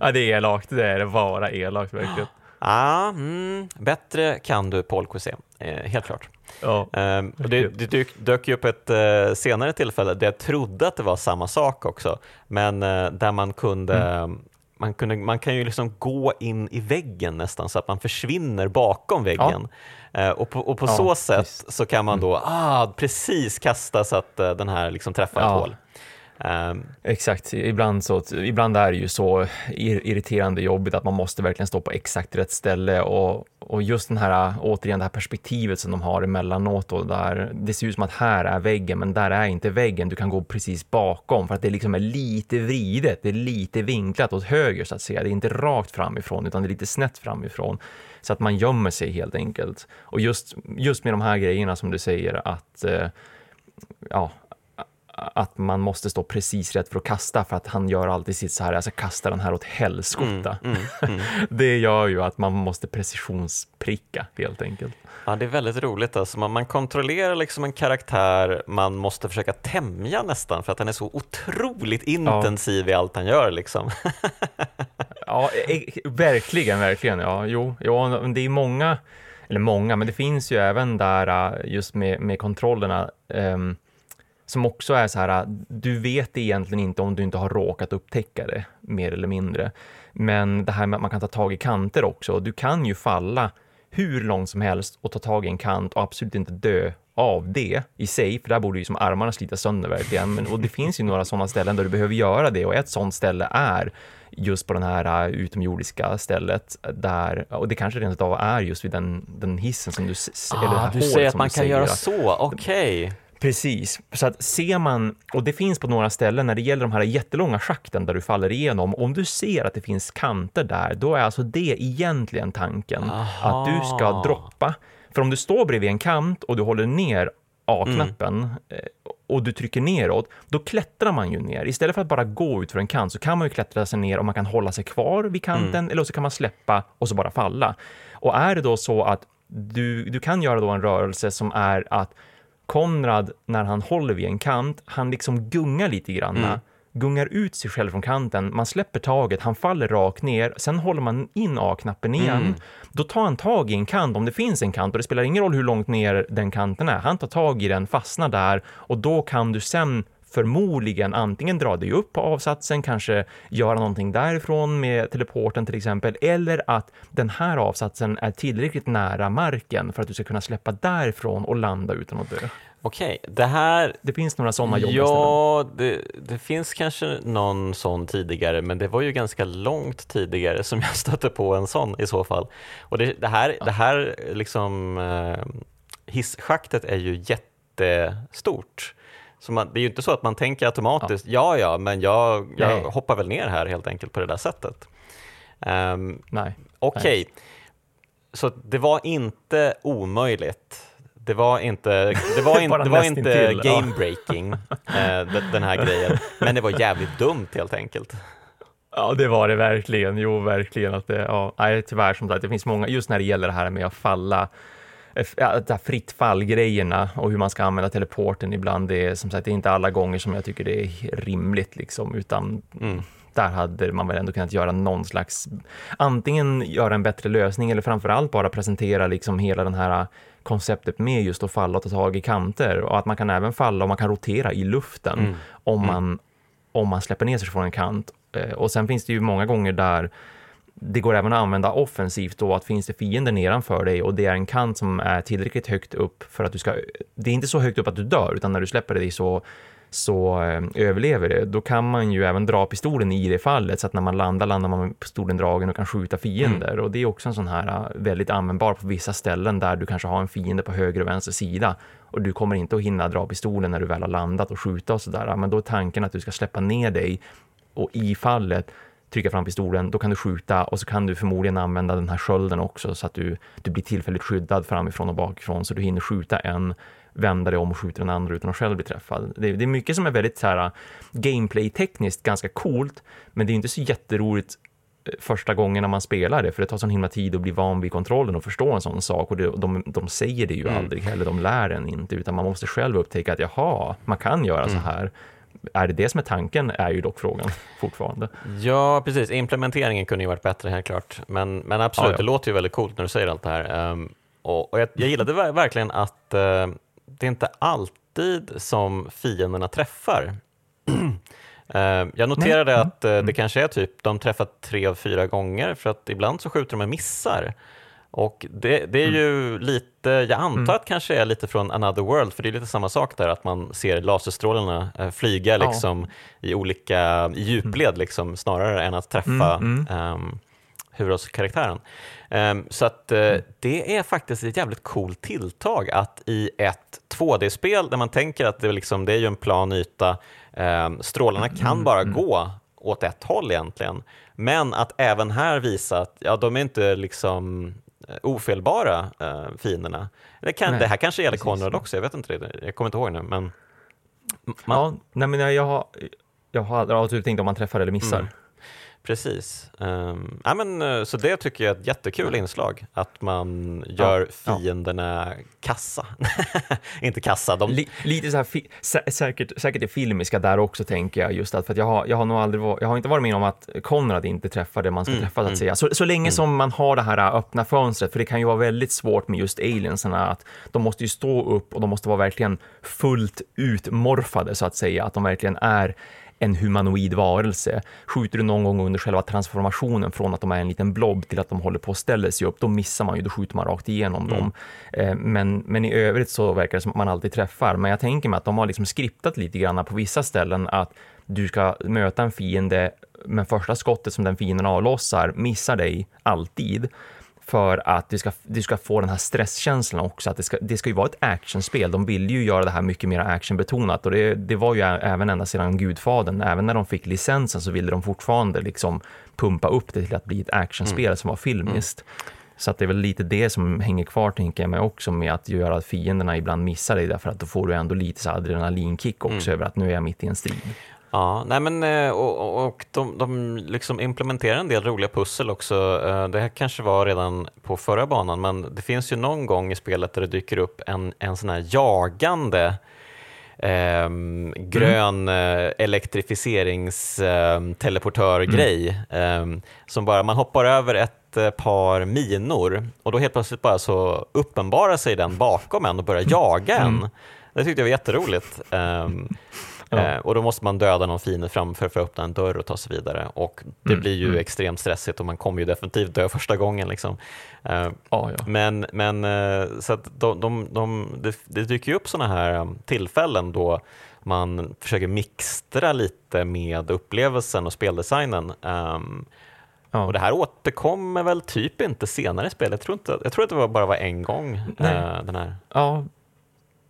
ja, det är elakt. Det är det vara elakt verkligen. ah, mm, bättre kan du Paul Cousé, eh, helt klart. Ja. Ehm, och det, det dök, dök ju upp ett eh, senare tillfälle där jag trodde att det var samma sak också, men eh, där man kunde man, kunde, man kan ju liksom gå in i väggen nästan så att man försvinner bakom väggen. Ja. Eh, och på, och på ja, så sätt just. så kan man då mm. ah, precis kasta så att uh, den här liksom träffar ett hål. Um, Exakt, ibland, så, ibland är det ju så irriterande jobbigt att man måste verkligen stå på exakt rätt ställe och, och just den här, återigen det här perspektivet som de har emellanåt då, där det ser ut som att här är väggen men där är inte väggen, du kan gå precis bakom för att det liksom är lite vridet, det är lite vinklat åt höger så att säga, det är inte rakt framifrån utan det är lite snett framifrån. Så att man gömmer sig helt enkelt. Och just, just med de här grejerna som du säger att eh, ja, att man måste stå precis rätt för att kasta för att han gör alltid sitt så här, alltså kasta den här åt helskotta. Mm, mm, mm. det gör ju att man måste precisionspricka helt enkelt. Ja, det är väldigt roligt. Alltså. Man, man kontrollerar liksom en karaktär man måste försöka tämja nästan för att han är så otroligt intensiv ja. i allt han gör. Liksom. ja, e, verkligen, verkligen. Ja, jo, jo, det är många, eller många, men det finns ju även där just med, med kontrollerna. Um, som också är så här, du vet egentligen inte om du inte har råkat upptäcka det, mer eller mindre. Men det här med att man kan ta tag i kanter också, du kan ju falla hur långt som helst och ta tag i en kant och absolut inte dö av det i sig, för där borde ju som armarna slita sönder verkligen. Men, och det finns ju några sådana ställen där du behöver göra det och ett sådant ställe är just på det här utomjordiska stället där, och det kanske rent av är just vid den, den hissen som du, ah, eller det här du säger att man kan säger. göra så, okej. Okay. Precis, så att ser man, och det finns på några ställen när det gäller de här jättelånga schakten där du faller igenom, om du ser att det finns kanter där, då är alltså det egentligen tanken, Aha. att du ska droppa. För om du står bredvid en kant och du håller ner A-knappen mm. Eh, och du trycker neråt, då klättrar man ju ner. Istället för att bara gå ut för en kant så kan man ju klättra sig ner och man kan hålla sig kvar vid kanten mm. eller så kan man släppa och så bara falla. Och är det då så att du, du kan göra då en rörelse som är att Konrad, när han håller vid en kant, han liksom gungar lite grann. Mm. gungar ut sig själv från kanten, man släpper taget, han faller rakt ner, sen håller man in A-knappen igen. Mm. Då tar han tag i en kant, om det finns en kant, och det spelar ingen roll hur långt ner den kanten är. Han tar tag i den, fastnar där och då kan du sen förmodligen antingen dra dig upp på avsatsen, kanske göra någonting därifrån med teleporten till exempel, eller att den här avsatsen är tillräckligt nära marken för att du ska kunna släppa därifrån och landa utan att dö. Okej, det här... Det finns några sådana jobb Ja, det, det, finns kanske någon sån tidigare, men det var ju ganska långt tidigare som jag stötte på en sån i så fall. Och det, det här, ja. det här liksom, eh, hisschaktet är ju jättestort. Så man, det är ju inte så att man tänker automatiskt, ja ja, men jag, jag hoppar väl ner här helt enkelt på det där sättet. Um, Nej. Okej, okay. så det var inte omöjligt. Det var inte, det var inte, det var inte game breaking, uh, den här grejen, men det var jävligt dumt helt enkelt. Ja, det var det verkligen. Jo, verkligen. Att det, ja, tyvärr, som sagt, det finns många, just när det gäller det här med att falla ja, fritt fall-grejerna och hur man ska använda teleporten ibland. Det är som sagt det är inte alla gånger som jag tycker det är rimligt liksom, utan mm. där hade man väl ändå kunnat göra någon slags, antingen göra en bättre lösning eller framförallt bara presentera liksom hela den här konceptet med just att falla och ta tag i kanter och att man kan även falla och man kan rotera i luften mm. om, mm. man, om man släpper ner sig från en kant. Eh, och sen finns det ju många gånger där det går även att använda offensivt då att finns det fiender nedanför dig och det är en kant som är tillräckligt högt upp för att du ska, det är inte så högt upp att du dör utan när du släpper dig så så eh, överlever det, då kan man ju även dra pistolen i det fallet. Så att när man landar landar man med pistolen dragen och kan skjuta fiender. Mm. och det är också en sån här eh, väldigt användbar på vissa ställen där du kanske har en fiende på höger och vänster sida. Och du kommer inte att hinna dra pistolen när du väl har landat och skjuta och sådär, men då är tanken att du ska släppa ner dig och i fallet trycka fram pistolen, då kan du skjuta och så kan du förmodligen använda den här skölden också så att du, du blir tillfälligt skyddad framifrån och bakifrån så du hinner skjuta en, vända dig om och skjuta den andra utan att själv bli träffad. Det, det är mycket som är väldigt så här, gameplay-tekniskt ganska coolt, men det är inte så jätteroligt eh, första gången när man spelar det, för det tar sån himla tid att bli van vid kontrollen och förstå en sån sak och det, de, de säger det ju mm. aldrig heller, de lär en inte, utan man måste själv upptäcka att jaha, man kan göra mm. så här är det det som är tanken är ju dock frågan fortfarande. Ja, precis. Implementeringen kunde ju varit bättre helt klart, men, men absolut, ja, ja. det låter ju väldigt coolt när du säger allt det här. Um, och, och jag, jag gillade verkligen att uh, det är inte alltid som fienderna träffar. Eh, jag noterade Nej. att mm. det kanske är typ, de träffar tre av fyra gånger för att ibland så skjuter de med missar. Och det, det är mm. ju lite, jag antar mm. att kanske är lite från another world, för det är lite samma sak där, att man ser laserstrålarna eh, flyga liksom ja. i olika i djupled, mm. liksom, snarare än att träffa um, huvudrollskaraktären. Um, så att uh, det är faktiskt ett jävligt coolt tilltag att i ett 2D-spel där man tänker att det, liksom, det är ju en plan yta, um, strålarna kan bara gå åt ett håll egentligen, men att även här visa att ja, de är inte liksom ofelbara uh, fienderna. Det, kan, det här kanske gäller Konrad också, jag vet inte det. Jag kommer inte ihåg nu. Men man... Ja, nej, men jag har, jag har aldrig tänkt om man träffar eller missar. Mm. Precis. Um, ja, men, eh, så det tycker jag är ett jättekul inslag, att man gör ja, fienderna ja. kassa. Inte kassa, de... L lite så här, sä säkert, säkert det filmiska där också tänker jag, just att, för att jag har, jag har nog aldrig, jag har inte varit med om att Konrad inte träffar det man ska mm, träffa, så att mm. säga. Så, så länge mm. som man har det här äh, öppna fönstret, för det kan ju vara väldigt svårt med just aliensarna, att de måste ju stå upp och de måste vara verkligen fullt utmorfade, så att säga, att de verkligen är en humanoid varelse. Skjuter du någon gång under själva transformationen från att de är en liten blob till att de håller på att ställa sig upp, då missar man ju, då skjuter man rakt igenom mm. dem. Eh, men, men i övrigt så verkar det som att man alltid träffar. Men jag tänker mig att de har liksom skriptat lite grann på vissa ställen att du ska möta en fiende, men första skottet som den fienden avlossar missar dig alltid för att du ska, du ska få den här stresskänslan också. Att det ska, det ska ju vara ett actionspel. De vill ju göra det här mycket mer actionbetonat och det, det var ju även ända sedan Gudfadern. Även när de fick licensen så ville de fortfarande liksom pumpa upp det till att bli ett actionspel mm. som var filmiskt. Mm. Så att det är väl lite det som hänger kvar, tänker jag mig också, med att göra att fienderna ibland missar dig, därför att då får du ändå lite så adrenalinkick också mm. över att nu är jag mitt i en strid. Ja, nej men, eh, och, och de, de liksom implementerar en del roliga pussel också. Eh, det här kanske var redan på förra banan, men det finns ju någon gång i spelet där det dyker upp en, en sån här jagande eh, grön mm. elektrifieringsteleportörgrej mm. eh, som bara, man hoppar över ett par minor och då helt plötsligt bara så uppenbarar sig den bakom en och börjar jaga en. Mm. Det tyckte jag var jätteroligt. Um, Ja. Eh, och då måste man döda någon fiende framför för att öppna en dörr och ta sig vidare. Och det mm. blir ju mm. extremt stressigt och man kommer ju definitivt dö första gången. Liksom. Eh, ja. Men, men eh, så att de, de, de, det, det dyker ju upp sådana här um, tillfällen då man försöker mixtra lite med upplevelsen och speldesignen. Um, Ja. Och det här återkommer väl typ inte senare i spelet. Jag tror, inte, jag tror att det var bara var en gång. Uh, den här. Ja,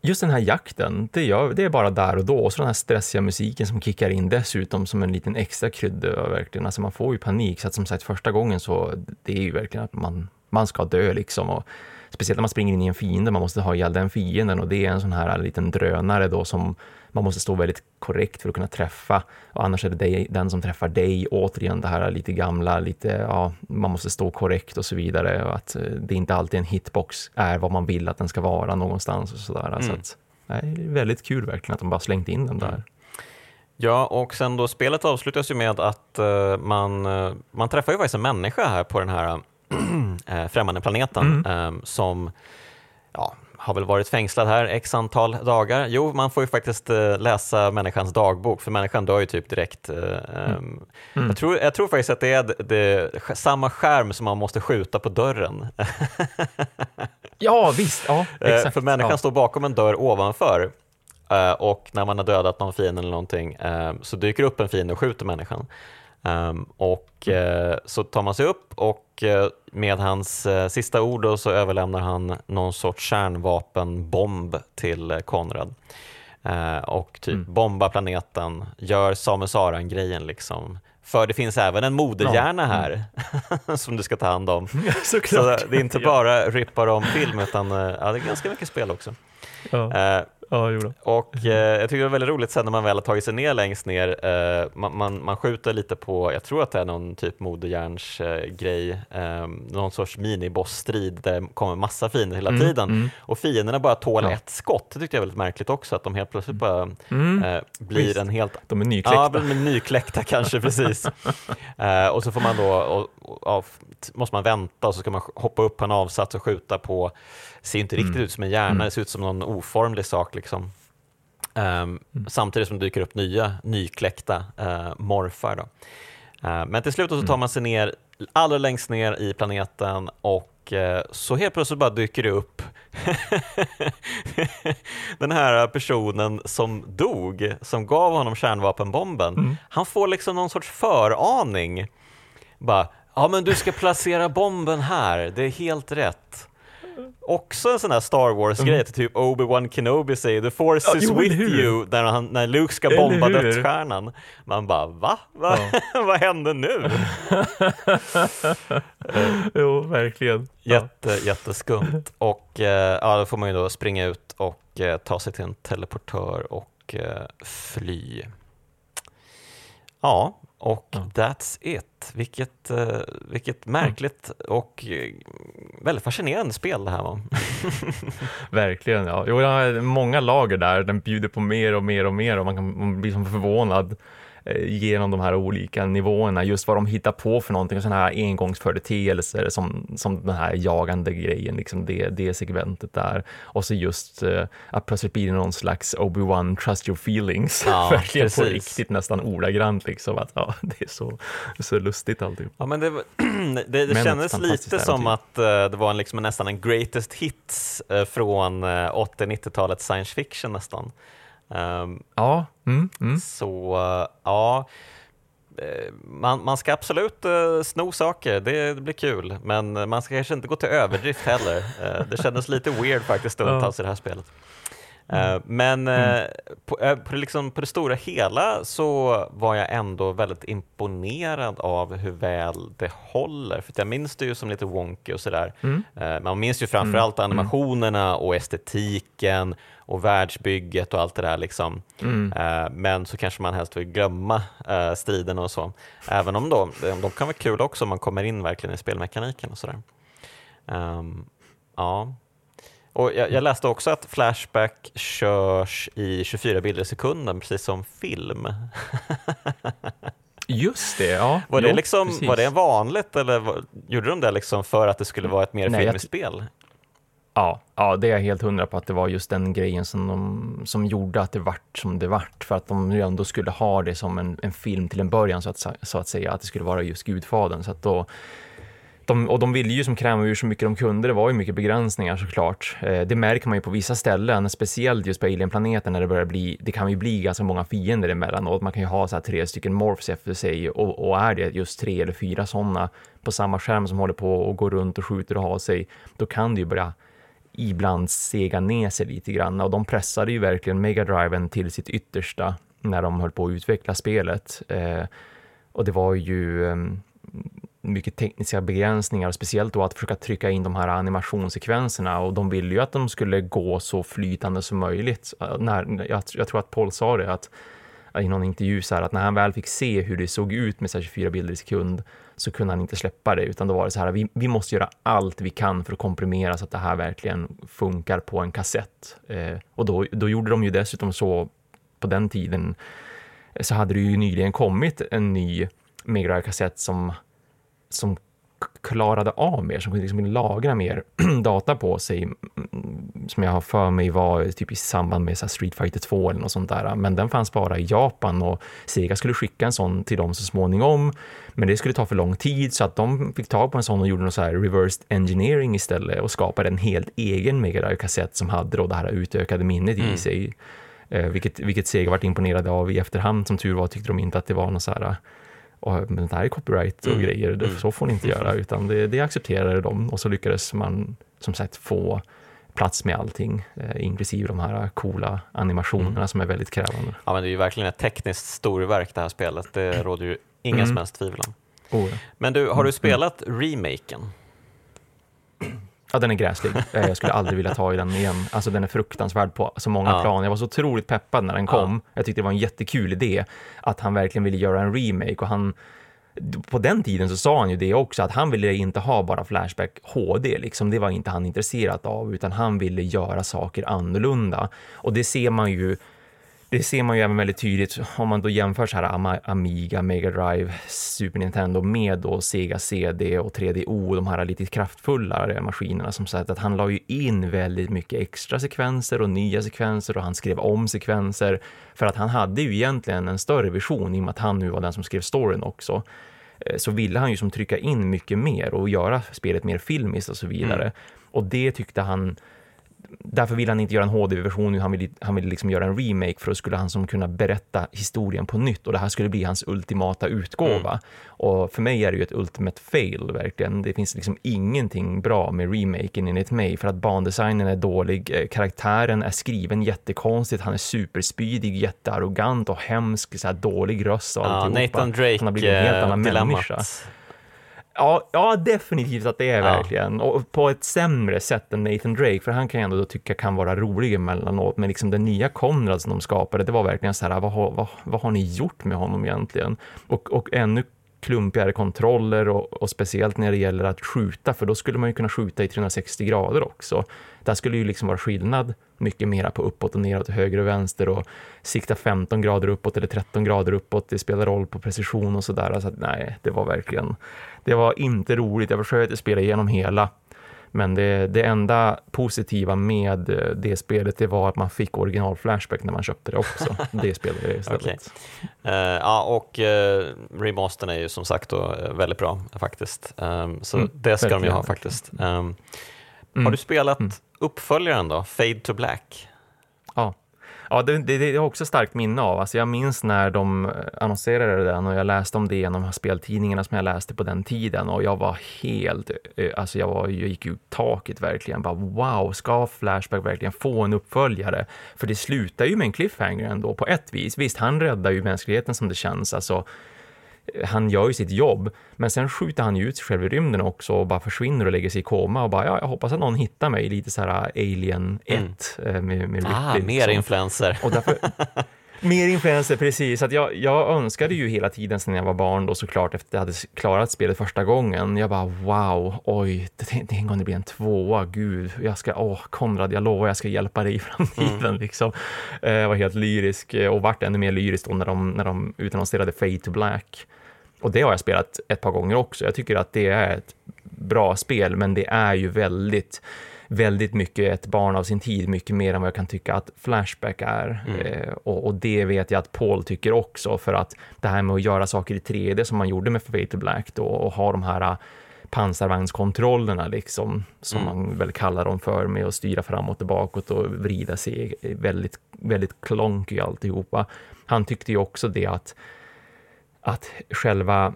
just den här jakten, det, gör, det är bara där och då. Och så den här stressiga musiken som kickar in dessutom som en liten extra krydda. Verkligen. Alltså man får ju panik. Så att som sagt, första gången så det är ju verkligen att man, man ska dö liksom. Och speciellt när man springer in i en fiende, man måste ha ihjäl den fienden och det är en sån här liten drönare då som man måste stå väldigt korrekt för att kunna träffa och annars är det dig, den som träffar dig, återigen det här lite gamla, lite, ja, man måste stå korrekt och så vidare och att eh, det inte alltid en hitbox är vad man vill att den ska vara någonstans och sådär. Mm. Så att, nej, det är väldigt kul verkligen att de bara slängt in den där. Ja, och sen då spelet avslutas ju med att uh, man, uh, man träffar ju faktiskt en människa här på den här uh, främmande planeten mm. som ja, har väl varit fängslad här x antal dagar. Jo, man får ju faktiskt uh, läsa människans dagbok, för människan dör ju typ direkt. Uh, mm. Mm. Jag, tror, jag tror faktiskt att det är det, det, samma skärm som man måste skjuta på dörren. ja, visst. Ja, exakt. för människan ja. står bakom en dörr ovanför och när man har dödat någon fiende eller någonting så dyker upp en fiende och skjuter människan. Um, och uh, så tar man sig upp och uh, med hans uh, sista ord då, så överlämnar han någon sorts kärnvapenbomb till Konrad. och typ mm. bomba planeten, gör Samus Aran-grejen liksom. För det finns även en moderhjärna här mm. som du ska ta hand om. Ja, så det är inte bara rippar om film utan ja, det är ganska mycket spel också. Ja. Ja, Och eh, jag tycker det var väldigt roligt sen när man väl har tagit sig ner längst ner, eh, man, man, man, skjuter lite på, jag tror att det är någon typ moderjärnsgrej, eh, någon sorts minibossstrid där det kommer massa fiender hela mm, tiden mm. och fienderna bara tål ja. ett skott. Det tyckte jag var väldigt märkligt också, att de helt plötsligt bara mm. eh, blir Visst. en helt... De är nykläckta. Ja, de är nykläckta kanske, precis. Eh, och så får man då, och, och, och, måste man vänta och så ska man hoppa upp på en avsats och skjuta på ser inte riktigt mm. ut som en hjärna, mm. det ser ut som någon oformlig sak. Liksom. Um, mm. Samtidigt som det dyker upp nya nykläckta uh, morfar. Då. Uh, men till slut så tar mm. man sig ner allra längst ner i planeten och uh, så helt plötsligt bara dyker det upp den här personen som dog, som gav honom kärnvapenbomben. Mm. Han får liksom någon sorts föraning. Bara, ja men du ska placera bomben här, det är helt rätt. Också en sån här Star Wars-grej, mm. typ Obi-Wan Kenobi säger “The force ja, is jo, with you” när, han, när Luke ska bomba dödsstjärnan. Man bara “va? va? Ja. Vad hände nu?” Jo, verkligen. Jätte, ja. Jätteskumt. Och eh, ja, då får man ju då springa ut och eh, ta sig till en teleportör och eh, fly. Ja, och ja. that's it. Vilket, uh, vilket märkligt och uh, väldigt fascinerande spel det här var. Verkligen, ja. Jo, jag har många lager där. Den bjuder på mer och mer och mer och man, kan, man blir som förvånad Eh, genom de här olika nivåerna, just vad de hittar på för någonting, sådana här engångsföreteelser som, som den här jagande grejen, liksom det, det segmentet där. Och så just uh, att plötsligt blir det någon slags Obi-Wan trust your feelings, ja, verkligen på riktigt nästan ordagrant liksom, att ja, det är så, så lustigt alltid. Ja, men det, det, det men kändes lite som att uh, det var en, liksom nästan en greatest hits uh, från 80-90-talets science fiction nästan. Um, ja. Mm, mm. Så ja, eh, man, man ska absolut uh, sno saker, det, det, blir kul, men man ska kanske inte gå till överdrift heller. Uh, det kändes lite weird faktiskt stundtals i det här spelet. Uh, men mm. på, på, liksom, på det stora hela så var jag ändå väldigt imponerad av hur väl det håller. För jag minns det ju som lite wonky och sådär. Mm. man minns ju framförallt mm. animationerna och estetiken och världsbygget och allt det där. Liksom. Mm. Uh, men så kanske man helst vill glömma uh, striden och så. Även om då, de kan vara kul också om man kommer in verkligen i spelmekaniken och sådär. Um, ja. Och jag, jag, läste också att Flashback körs i 24 bilder i sekunden, precis som film. Just det, ja. Var det, jo, liksom, var det vanligt eller var, gjorde de det liksom för att det skulle vara ett mer filmiskt spel? Ja, ja, det är jag helt hundra på att det var just den grejen som, de, som gjorde att det vart som det vart. För att de ju ändå skulle ha det som en, en film till en början så att, så att säga, att det skulle vara just Gudfadern. Så att då, de, och de ville ju som kräma ur så mycket de kunde. Det var ju mycket begränsningar såklart. Eh, det märker man ju på vissa ställen, speciellt just på Alien-planeten när det börjar bli, det kan ju bli ganska många fiender emellanåt. Man kan ju ha så här tre stycken morphs efter sig och, och är det just tre eller fyra sådana på samma skärm som håller på och går runt och skjuter och har sig, då kan det ju börja ibland sega ner sig lite grann och de pressade ju verkligen Mega Driven till sitt yttersta när de höll på att utveckla spelet. Eh, och det var ju eh, mycket tekniska begränsningar, speciellt då att försöka trycka in de här animationssekvenserna och de ville ju att de skulle gå så flytande som möjligt. Eh, när, jag, jag tror att Paul sa det, att eh, i någon intervju så här, att när han väl fick se hur det såg ut med 24 bilder i sekund så kunde han inte släppa det, utan då var det så här, vi, vi måste göra allt vi kan för att komprimera så att det här verkligen funkar på en kassett. Eh, och då, då gjorde de ju dessutom så på den tiden så hade det ju nyligen kommit en ny Mega kassett som, som klarade av mer, som kunde liksom lagra mer data på sig, som jag har för mig var typ i samband med så Street Fighter 2 eller något sånt där. Men den fanns bara i Japan och Sega skulle skicka en sån till dem så småningom. Men det skulle ta för lång tid så att de fick tag på en sån och gjorde något så här reversed engineering istället och skapade en helt egen Mega Drive-kassett som hade då det här utökade minnet mm. i sig. Eh, vilket, vilket Sega varit imponerade av i efterhand. Som tur var tyckte de inte att det var något så här och, men det här är copyright och mm. grejer, det, mm. så får ni inte göra, utan det, det accepterade de och så lyckades man som sagt få plats med allting, eh, inklusive de här coola animationerna mm. som är väldigt krävande. Ja, men det är ju verkligen ett tekniskt storverk det här spelet, det råder ju inga mm. som helst tvivel om. Oh, ja. Men du, har du mm. spelat remaken? Ja, den är gräslig. Eh, jag skulle aldrig vilja ta i den igen. Alltså den är fruktansvärd på så många ja. plan. Jag var så otroligt peppad när den kom. Ja. Jag tyckte det var en jättekul idé att han verkligen ville göra en remake och han på den tiden så sa han ju det också, att han ville inte ha bara Flashback HD, liksom. det var inte han intresserad av, utan han ville göra saker annorlunda. Och det ser man ju det ser man ju även väldigt tydligt om man då jämför så här Amiga, Mega Drive, Super Nintendo med då Sega CD och 3DO, de här lite kraftfullare maskinerna som sagt att han la ju in väldigt mycket extra sekvenser och nya sekvenser och han skrev om sekvenser för att han hade ju egentligen en större vision i och med att han nu var den som skrev storyn också eh, så ville han ju som trycka in mycket mer och göra spelet mer filmiskt och så vidare. Mm. Och det tyckte han därför vill han inte göra en HD-version, han vill, han vill liksom göra en remake för då skulle han som kunna berätta historien på nytt och det här skulle bli hans ultimata utgåva. Mm. Och för mig är det ju ett ultimate fail verkligen. Det finns liksom ingenting bra med remaken enligt mig för att bandesignen är dålig, eh, karaktären är skriven jättekonstigt, han är superspydig, jättearrogant och hemsk, så dålig röst och ja, alltihopa. Nathan Drake, han har blivit en helt annan eh, människa. Ja, ja, definitivt att det är ja. verkligen. Och på ett sämre sätt än Nathan Drake, för han kan jag ändå tycka kan vara rolig emellanåt. Men liksom den nya Konrad som de skapade, det var verkligen så här, vad, vad, vad har ni gjort med honom egentligen? Och, och ännu klumpigare kontroller och, och, speciellt när det gäller att skjuta, för då skulle man ju kunna skjuta i 360 grader också. Där skulle ju liksom vara skillnad mycket mera på uppåt och neråt, höger och vänster och sikta 15 grader uppåt eller 13 grader uppåt. Det spelar roll på precision och sådär. Alltså, nej, det var verkligen, det var inte roligt. Jag försökte spela igenom hela, men det, det enda positiva med det spelet det var att man fick original Flashback när man köpte det också. det spelade jag istället. Okay. Uh, ja, och uh, remastern är ju som sagt då eh, väldigt bra faktiskt. Um, så mm, det ska de ju ha faktiskt. Um, mm. Har du spelat mm. uppföljaren då, Fade to Black? Ja. Ja, det, det, det är också starkt minne av. Alltså jag minns när de annonserade den och jag läste om det genom speltidningarna som jag läste på den tiden och jag var helt, eh, alltså jag, var, jag gick ut taket verkligen. Bara wow, ska Flashback verkligen få en uppföljare? För det slutar ju med en cliffhanger ändå på ett vis. Visst, han räddar ju mänskligheten som det känns. Alltså, han gör ju sitt jobb, men sen skjuter han ju ut sig själv i rymden också och bara försvinner och lägger sig i koma och bara, ja, jag hoppas att någon hittar mig, lite så här äh, Alien 1 mm. Äh, med, med Ah, mer influenser. Och därför, mer influenser, precis. Att jag, jag önskade ju hela tiden sedan jag var barn då såklart efter att jag hade klarat spelet första gången. Jag bara wow, oj, en gång det blir en tvåa, gud, jag ska, åh, Konrad, jag lovar jag ska hjälpa dig i framtiden mm. liksom. Eh, jag var helt lyrisk och vart ännu mer lyrisk då när de, när de utannonserade Fade to Black. Och det har jag spelat ett par gånger också. Jag tycker att det är ett bra spel, men det är ju väldigt väldigt mycket ett barn av sin tid, mycket mer än vad jag kan tycka att Flashback är. Mm. Eh, och, och, det vet jag att Paul tycker också, för att det här med att göra saker i 3D som man gjorde med Fatal Black då, och ha de här äh, pansarvagnskontrollerna liksom, som mm. man väl kallar dem för, med att styra framåt och bakåt och vrida sig väldigt, väldigt klonky alltihopa. Han tyckte ju också det att att själva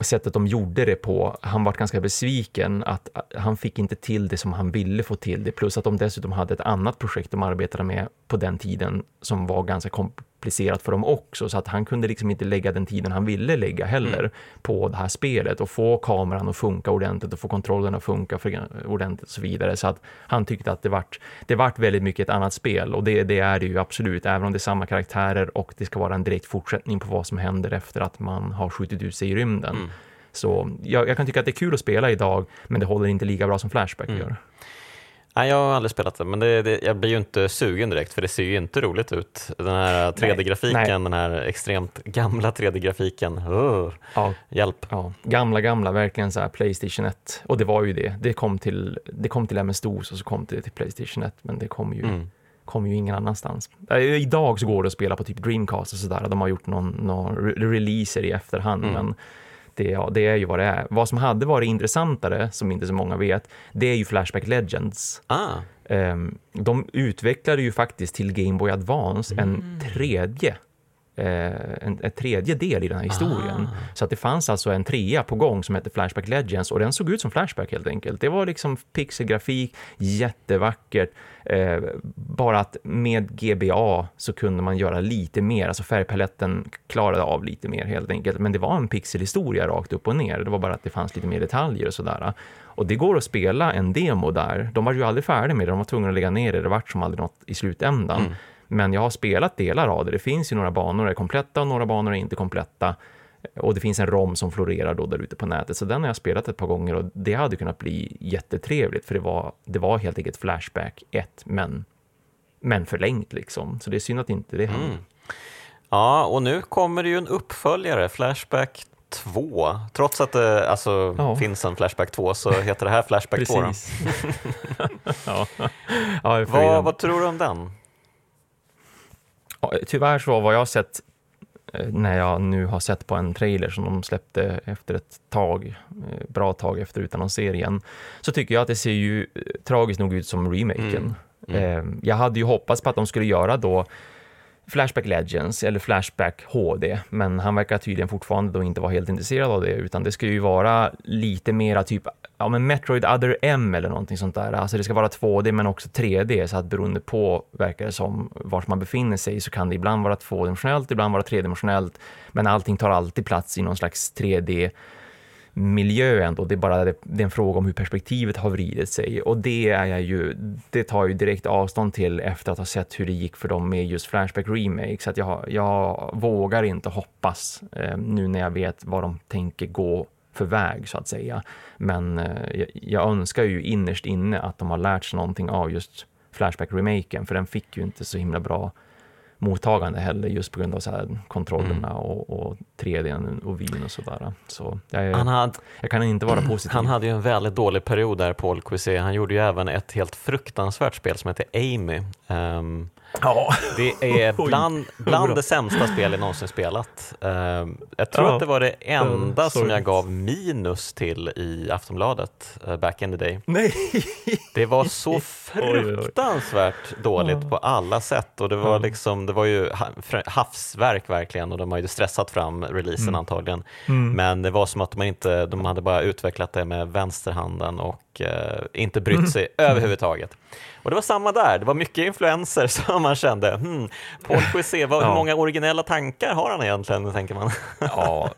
sättet de gjorde det på, han var ganska besviken att han fick inte till det som han ville få till det, plus att de dessutom hade ett annat projekt de arbetade med på den tiden som var ganska komplicerat för dem också, så att han kunde liksom inte lägga den tiden han ville lägga heller mm. på det här spelet och få kameran att funka ordentligt och få kontrollen att funka ordentligt och så vidare. Så att han tyckte att det vart, det vart väldigt mycket ett annat spel och det, det är det ju absolut, även om det är samma karaktärer och det ska vara en direkt fortsättning på vad som händer efter att man har skjutit ut sig i rymden. Mm. Så jag, jag, kan tycka att det är kul att spela idag, men det håller inte lika bra som Flashback mm. gör. Nej, jag har aldrig spelat det, men det, det, jag blir ju inte sugen direkt för det ser ju inte roligt ut. Den här 3D-grafiken, den här extremt gamla 3D-grafiken. Uh, ja, hjälp. Ja, gamla, gamla, verkligen så här Playstation 1. Och det var ju det. Det kom till, det kom till MS-DOS och så kom det till Playstation 1, men det kom ju mm kom ju ingen annanstans. Idag så går det att spela på typ Dreamcast och sådär. De har gjort någon, någon releaser i efterhand, mm. men det, ja, det är ju vad det är. Vad som hade varit intressantare, som inte så många vet, det är ju Flashback Legends. Ah. Um, de utvecklade ju faktiskt till Game Boy Advance mm. en tredje en, en, tredje del i den här historien. Ah. Så att det fanns alltså en trea på gång som hette Flashback Legends och den såg ut som Flashback helt enkelt. Det var liksom pixelgrafik, jättevackert. Eh, bara att med GBA så kunde man göra lite mer, alltså färgpaletten klarade av lite mer helt enkelt. Men det var en pixelhistoria rakt upp och ner. Det var bara att det fanns lite mer detaljer och sådär. Och det går att spela en demo där. De var ju aldrig färdiga med det, de var tvungna att lägga ner det. Det vart som aldrig något i slutändan. Mm. Men jag har spelat delar av det. Det finns ju några banor är kompletta och några banor är inte kompletta. Och det finns en ROM som florerar då där ute på nätet. Så den har jag spelat ett par gånger och det hade kunnat bli jättetrevligt för det var, det var helt enkelt Flashback 1, men men förlängt liksom. Så det är synd att inte det händer. Mm. Ja, och nu kommer det ju en uppföljare, Flashback 2. Trots att det alltså, ja. finns en Flashback 2 så heter det här Flashback 2. ja. ja, vad, vad tror du om den? Tyvärr så vad jag har sett eh, när jag nu har sett på en trailer som de släppte efter ett tag, eh, bra tag efter utannonseringen, så tycker jag att det ser ju eh, tragiskt nog ut som remaken. Mm. Mm. Jag hade ju hoppats på att de skulle göra då Flashback Legends eller Flashback HD, men han verkar tydligen fortfarande då inte vara helt intresserad av det, utan det ska ju vara lite mera typ ja, men Metroid Other M eller någonting sånt där. Alltså det ska vara 2D men också 3D, så att beroende på, verkar det som, vart man befinner sig så kan det ibland vara tvådimensionellt, ibland vara tredimensionellt, men allting tar alltid plats i någon slags 3D miljö ändå. Det är bara det, det är en fråga om hur perspektivet har vridit sig och det är jag ju, det tar jag ju direkt avstånd till efter att ha sett hur det gick för dem med just Flashback Remake. Så att jag, jag vågar inte hoppas eh, nu när jag vet vad de tänker gå för väg så att säga. Men eh, jag, jag önskar ju innerst inne att de har lärt sig någonting av just Flashback-remaken, för den fick ju inte så himla bra mottagande heller just på grund av så här kontrollerna mm. och, och 3D och vyn och sådär. Så jag, han hade, jag kan inte vara positiv. Han hade ju en väldigt dålig period där, Paul Cuisset. Han gjorde ju även ett helt fruktansvärt spel som heter Amy. Um, Ja. Det är bland, bland det sämsta spel jag någonsin spelat. Uh, jag tror ja. att det var det enda som jag gav minus till i Aftonbladet uh, back in the day. Nej. Det var så fruktansvärt oj, oj. dåligt på alla sätt och det var, liksom, det var ju havsverk verkligen och de har ju stressat fram releasen mm. antagligen. Mm. Men det var som att de, inte, de hade bara utvecklat det med vänsterhanden och uh, inte brytt sig mm. överhuvudtaget. Och det var samma där, det var mycket influenser som man kände, hmm, Paul Poissé, vad, ja. hur många originella tankar har han egentligen, tänker man. ja,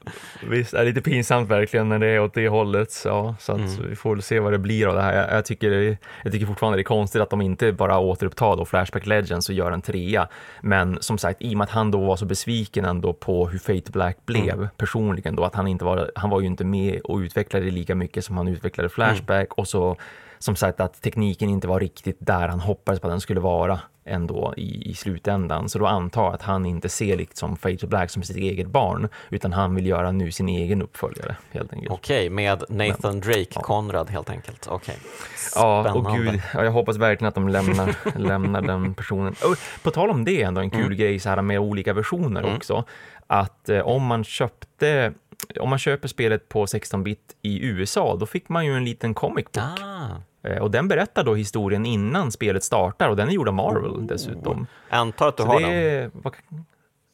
visst, det är lite pinsamt verkligen när det är åt det hållet, ja, så mm. vi får väl se vad det blir av det här. Jag, jag, tycker, jag tycker fortfarande det är konstigt att de inte bara återupptar då Flashback Legends och gör en trea, men som sagt, i och med att han då var så besviken ändå på hur Fate Black blev mm. personligen då, att han inte var, han var ju inte med och utvecklade lika mycket som han utvecklade Flashback mm. Och så som sagt att tekniken inte var riktigt där han hoppades på att den skulle vara ändå i, i slutändan. Så då antar jag att han inte ser liksom Fade to Black som sitt eget barn, utan han vill göra nu sin egen uppföljare helt enkelt. Okej, okay, med Nathan Drake ja. Conrad helt enkelt. Okej. Okay. Ja, och gud, ja, jag hoppas verkligen att de lämnar, lämnar den personen. Och på tal om det ändå, en kul mm. grej så här med olika versioner mm. också, att eh, om man köpte om man köper spelet på 16-bit i USA, då fick man ju en liten comic book. Ah. Eh, och den berättar då historien innan spelet startar och den är gjord av Marvel oh. dessutom. Jag antar att du Så har det, den?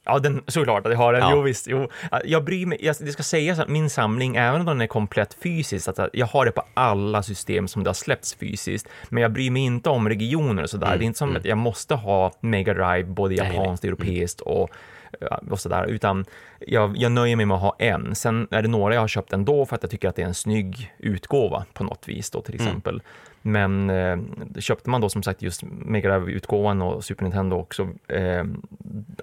Ja, den, såklart att jag har den. Ja. Jo, visst. Jo. Jag bryr mig, jag, det ska sägas att min samling, även om den är komplett fysiskt, att jag har det på alla system som det har släppts fysiskt, men jag bryr mig inte om regioner och sådär. Mm. Det är inte som mm. att jag måste ha Mega Drive, både japanskt, mm. europeiskt och och sådär, utan jag, jag nöjer mig med att ha en. Sen är det några jag har köpt ändå för att jag tycker att det är en snygg utgåva på något vis då till mm. exempel. Mm. Men eh, köpte man då som sagt just Mega Drive-utgåvan och Super Nintendo också, eh,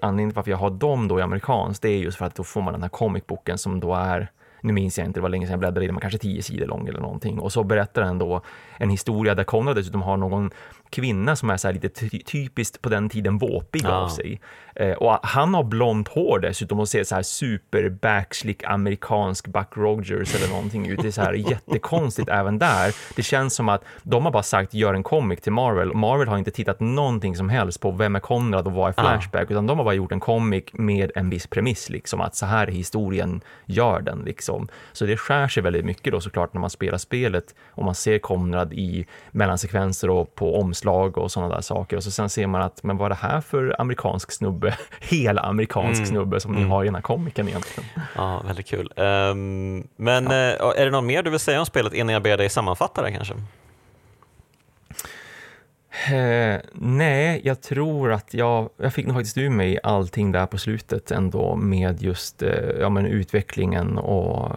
anledningen till varför jag har dem då i amerikanskt, det är just för att då får man den här comicboken som då är nu minns jag inte, det var länge sedan jag bläddrade i den, men kanske tio sidor lång eller någonting. Och så berättar den då en historia där Konrad dessutom har någon kvinna som är så lite typiskt på den tiden våpig ja. av sig. Eh, och han har blont hår dessutom och ser så här super backslick amerikansk Buck Rogers eller någonting ut. Det är så här jättekonstigt även där. Det känns som att de har bara sagt gör en comic till Marvel. Marvel har inte tittat någonting som helst på vem är Konrad och vad är Flashback, ja. utan de har bara gjort en comic med en viss premiss, liksom att så här är historien, gör den liksom. Så det skär sig väldigt mycket då såklart när man spelar spelet och man ser Konrad i mellansekvenser och på omslag och sådana där saker och så sen ser man att men vad är det här för amerikansk snubbe, hela amerikansk mm. snubbe som mm. ni har i den här komikern egentligen. Ja, väldigt kul. Um, men ja. uh, är det något mer du vill säga om spelet innan jag ber dig sammanfatta det kanske? Eh, nej, jag tror att jag, jag fick nog faktiskt ur mig allting där på slutet ändå med just eh, ja, men utvecklingen och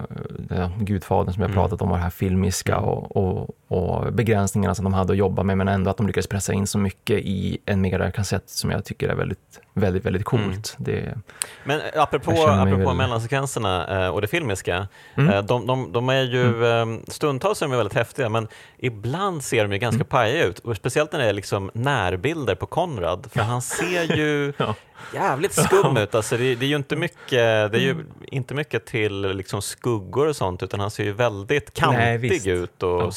eh, Gudfadern som jag mm. pratat om och det här filmiska mm. och, och, och, begränsningarna som de hade att jobba med men ändå att de lyckades pressa in så mycket i en Mega kassett som jag tycker är väldigt väldigt, väldigt coolt. Mm. Det, Men apropå, apropå väl... mellansekvenserna och det filmiska, mm. de, de, de, är ju, mm. stundtals är de väldigt häftiga, men ibland ser de ju ganska mm. pajiga ut, och speciellt när det är liksom närbilder på Konrad, för han ser ju ja. jävligt skum ut. Alltså det, det, är ju inte mycket, det är ju mm. inte mycket till liksom skuggor och sånt, utan han ser ju väldigt kantig Nej, ut. Och, ja.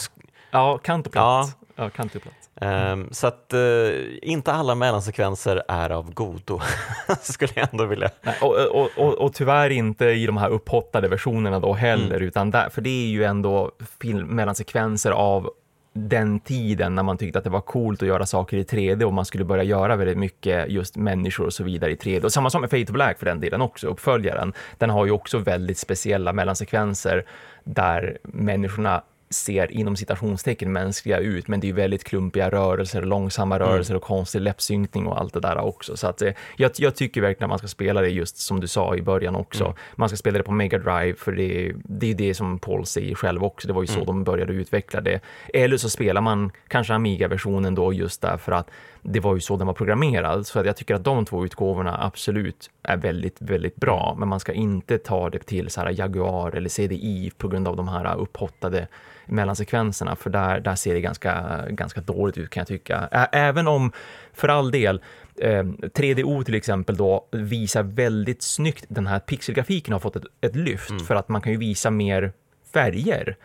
ja, kant och platt. Ja. Ja, kant och platt. Um, så att uh, inte alla mellansekvenser är av godo, skulle jag ändå vilja. Nej, och, och, och, och, tyvärr inte i de här upphottade versionerna då heller, mm. utan där, för det är ju ändå film, mellansekvenser av den tiden när man tyckte att det var coolt att göra saker i 3D och man skulle börja göra väldigt mycket just människor och så vidare i 3D. Och samma som med Fate of Black för den delen också, uppföljaren. Den har ju också väldigt speciella mellansekvenser där människorna ser inom citationstecken mänskliga ut, men det är väldigt klumpiga rörelser, långsamma mm. rörelser och konstig läppsynkning och allt det där också. Så att, eh, jag, jag, tycker verkligen att man ska spela det just som du sa i början också. Mm. Man ska spela det på Mega Drive för det, det är det som Paul säger själv också. Det var ju så mm. de började utveckla det. Eller så spelar man kanske Amiga-versionen då just därför att det var ju så den var programmerad. Så att jag tycker att de två utgåvorna absolut är väldigt, väldigt bra. Men man ska inte ta det till så här Jaguar eller CDI på grund av de här upphottade mellansekvenserna. För där, där ser det ganska, ganska dåligt ut kan jag tycka. Även om, för all del, 3DO till exempel då visar väldigt snyggt den här pixelgrafiken har fått ett, ett lyft mm. för att man kan ju visa mer färger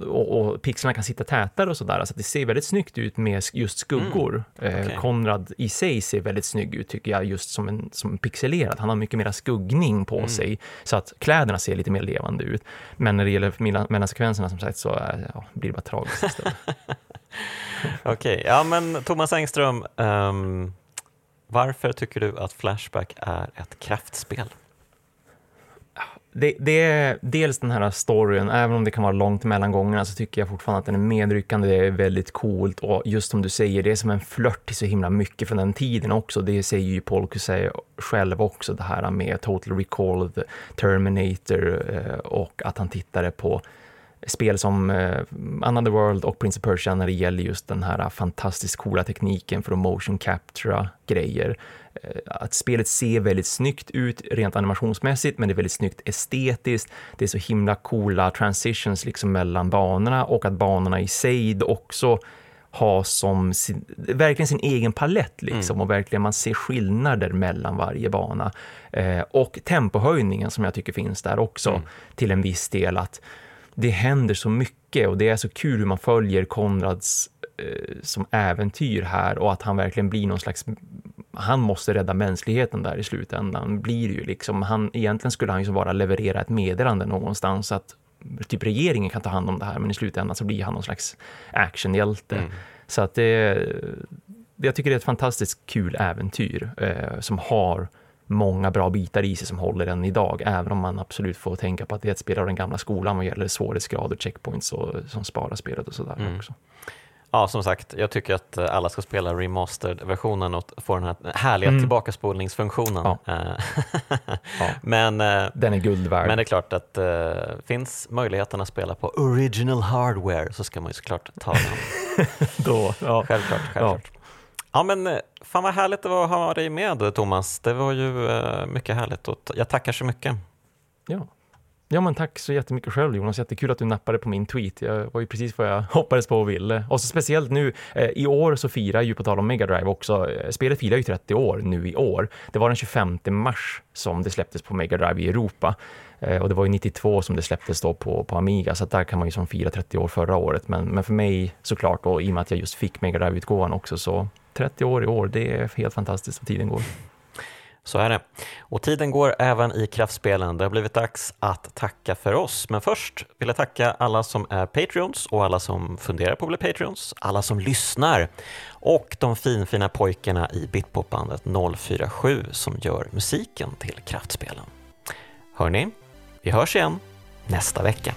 och, och pixlarna kan sitta tätare och sådär, så det ser väldigt snyggt ut med just skuggor. Mm. Okay. Konrad i sig ser väldigt snygg ut tycker jag, just som en som pixelerad. Han har mycket mer skuggning på mm. sig, så att kläderna ser lite mer levande ut. Men när det gäller mellansekvenserna som sagt så ja, blir det bara tragiskt istället. Okej, okay. ja men Thomas Engström, um, varför tycker du att Flashback är ett kraftspel? Det, det, är dels den här storyn, även om det kan vara långt mellan gångerna så tycker jag fortfarande att den är medryckande, det är väldigt coolt och just som du säger, det är som en flört till så himla mycket från den tiden också. Det säger ju Paul Cusay själv också, det här med Total Recall, The Terminator eh, och att han tittade på spel som eh, Another World och Prince of Persia när det gäller just den här fantastiskt coola tekniken för att motion captura grejer. Eh, att spelet ser väldigt snyggt ut rent animationsmässigt, men det är väldigt snyggt estetiskt. Det är så himla coola transitions liksom mellan banorna och att banorna i sig också har som sin, verkligen sin egen palett liksom mm. och verkligen man ser skillnader mellan varje bana. Eh, och tempohöjningen som jag tycker finns där också mm. till en viss del att det händer så mycket och det är så kul hur man följer Konrads eh, som äventyr här och att han verkligen blir någon slags han måste rädda mänskligheten där i slutändan blir ju liksom, han, egentligen skulle han ju bara leverera ett meddelande någonstans att typ regeringen kan ta hand om det här men i slutändan så blir han någon slags actionhjälte. Mm. Så att det, jag tycker det är ett fantastiskt kul äventyr eh, som har många bra bitar i sig som håller än idag, även om man absolut får tänka på att det är ett spel av den gamla skolan vad gäller svårighetsgrad och checkpoints och, som sparar spelet och sådär mm. också. Ja, som sagt, jag tycker att alla ska spela remastered-versionen och få den här härliga mm. tillbakaspolningsfunktionen. Ja. Eh, ja. Men, eh, den är guld värd. Men det är klart att uh, finns möjligheten att spela på original hardware så ska man ju såklart ta den. Då, ja. Självklart. självklart. Ja. ja, men fan vad härligt det var att ha dig med Thomas. Det var ju uh, mycket härligt och jag tackar så mycket. Ja. Ja, men tack så jättemycket själv Jonas. Jättekul att du nappade på min tweet. Jag var ju precis vad jag hoppades på och ville. Och så speciellt nu, eh, i år så firar ju på tal om Mega Drive också, eh, spelet firar ju 30 år nu i år. Det var den 25 mars som det släpptes på Mega Drive i Europa. Eh, och det var ju 92 som det släpptes då på, på Amiga, så där kan man ju som fira 30 år förra året. Men, men för mig såklart, och i och med att jag just fick Mega Drive-utgåvan också, så 30 år i år, det är helt fantastiskt vad tiden går. Så är det. Och tiden går även i kraftspelen. Det har blivit dags att tacka för oss. Men först vill jag tacka alla som är Patreons och alla som funderar på att bli Patreons, alla som lyssnar och de finfina pojkarna i Bitpopbandet 047 som gör musiken till kraftspelen. Hörni, vi hörs igen nästa vecka.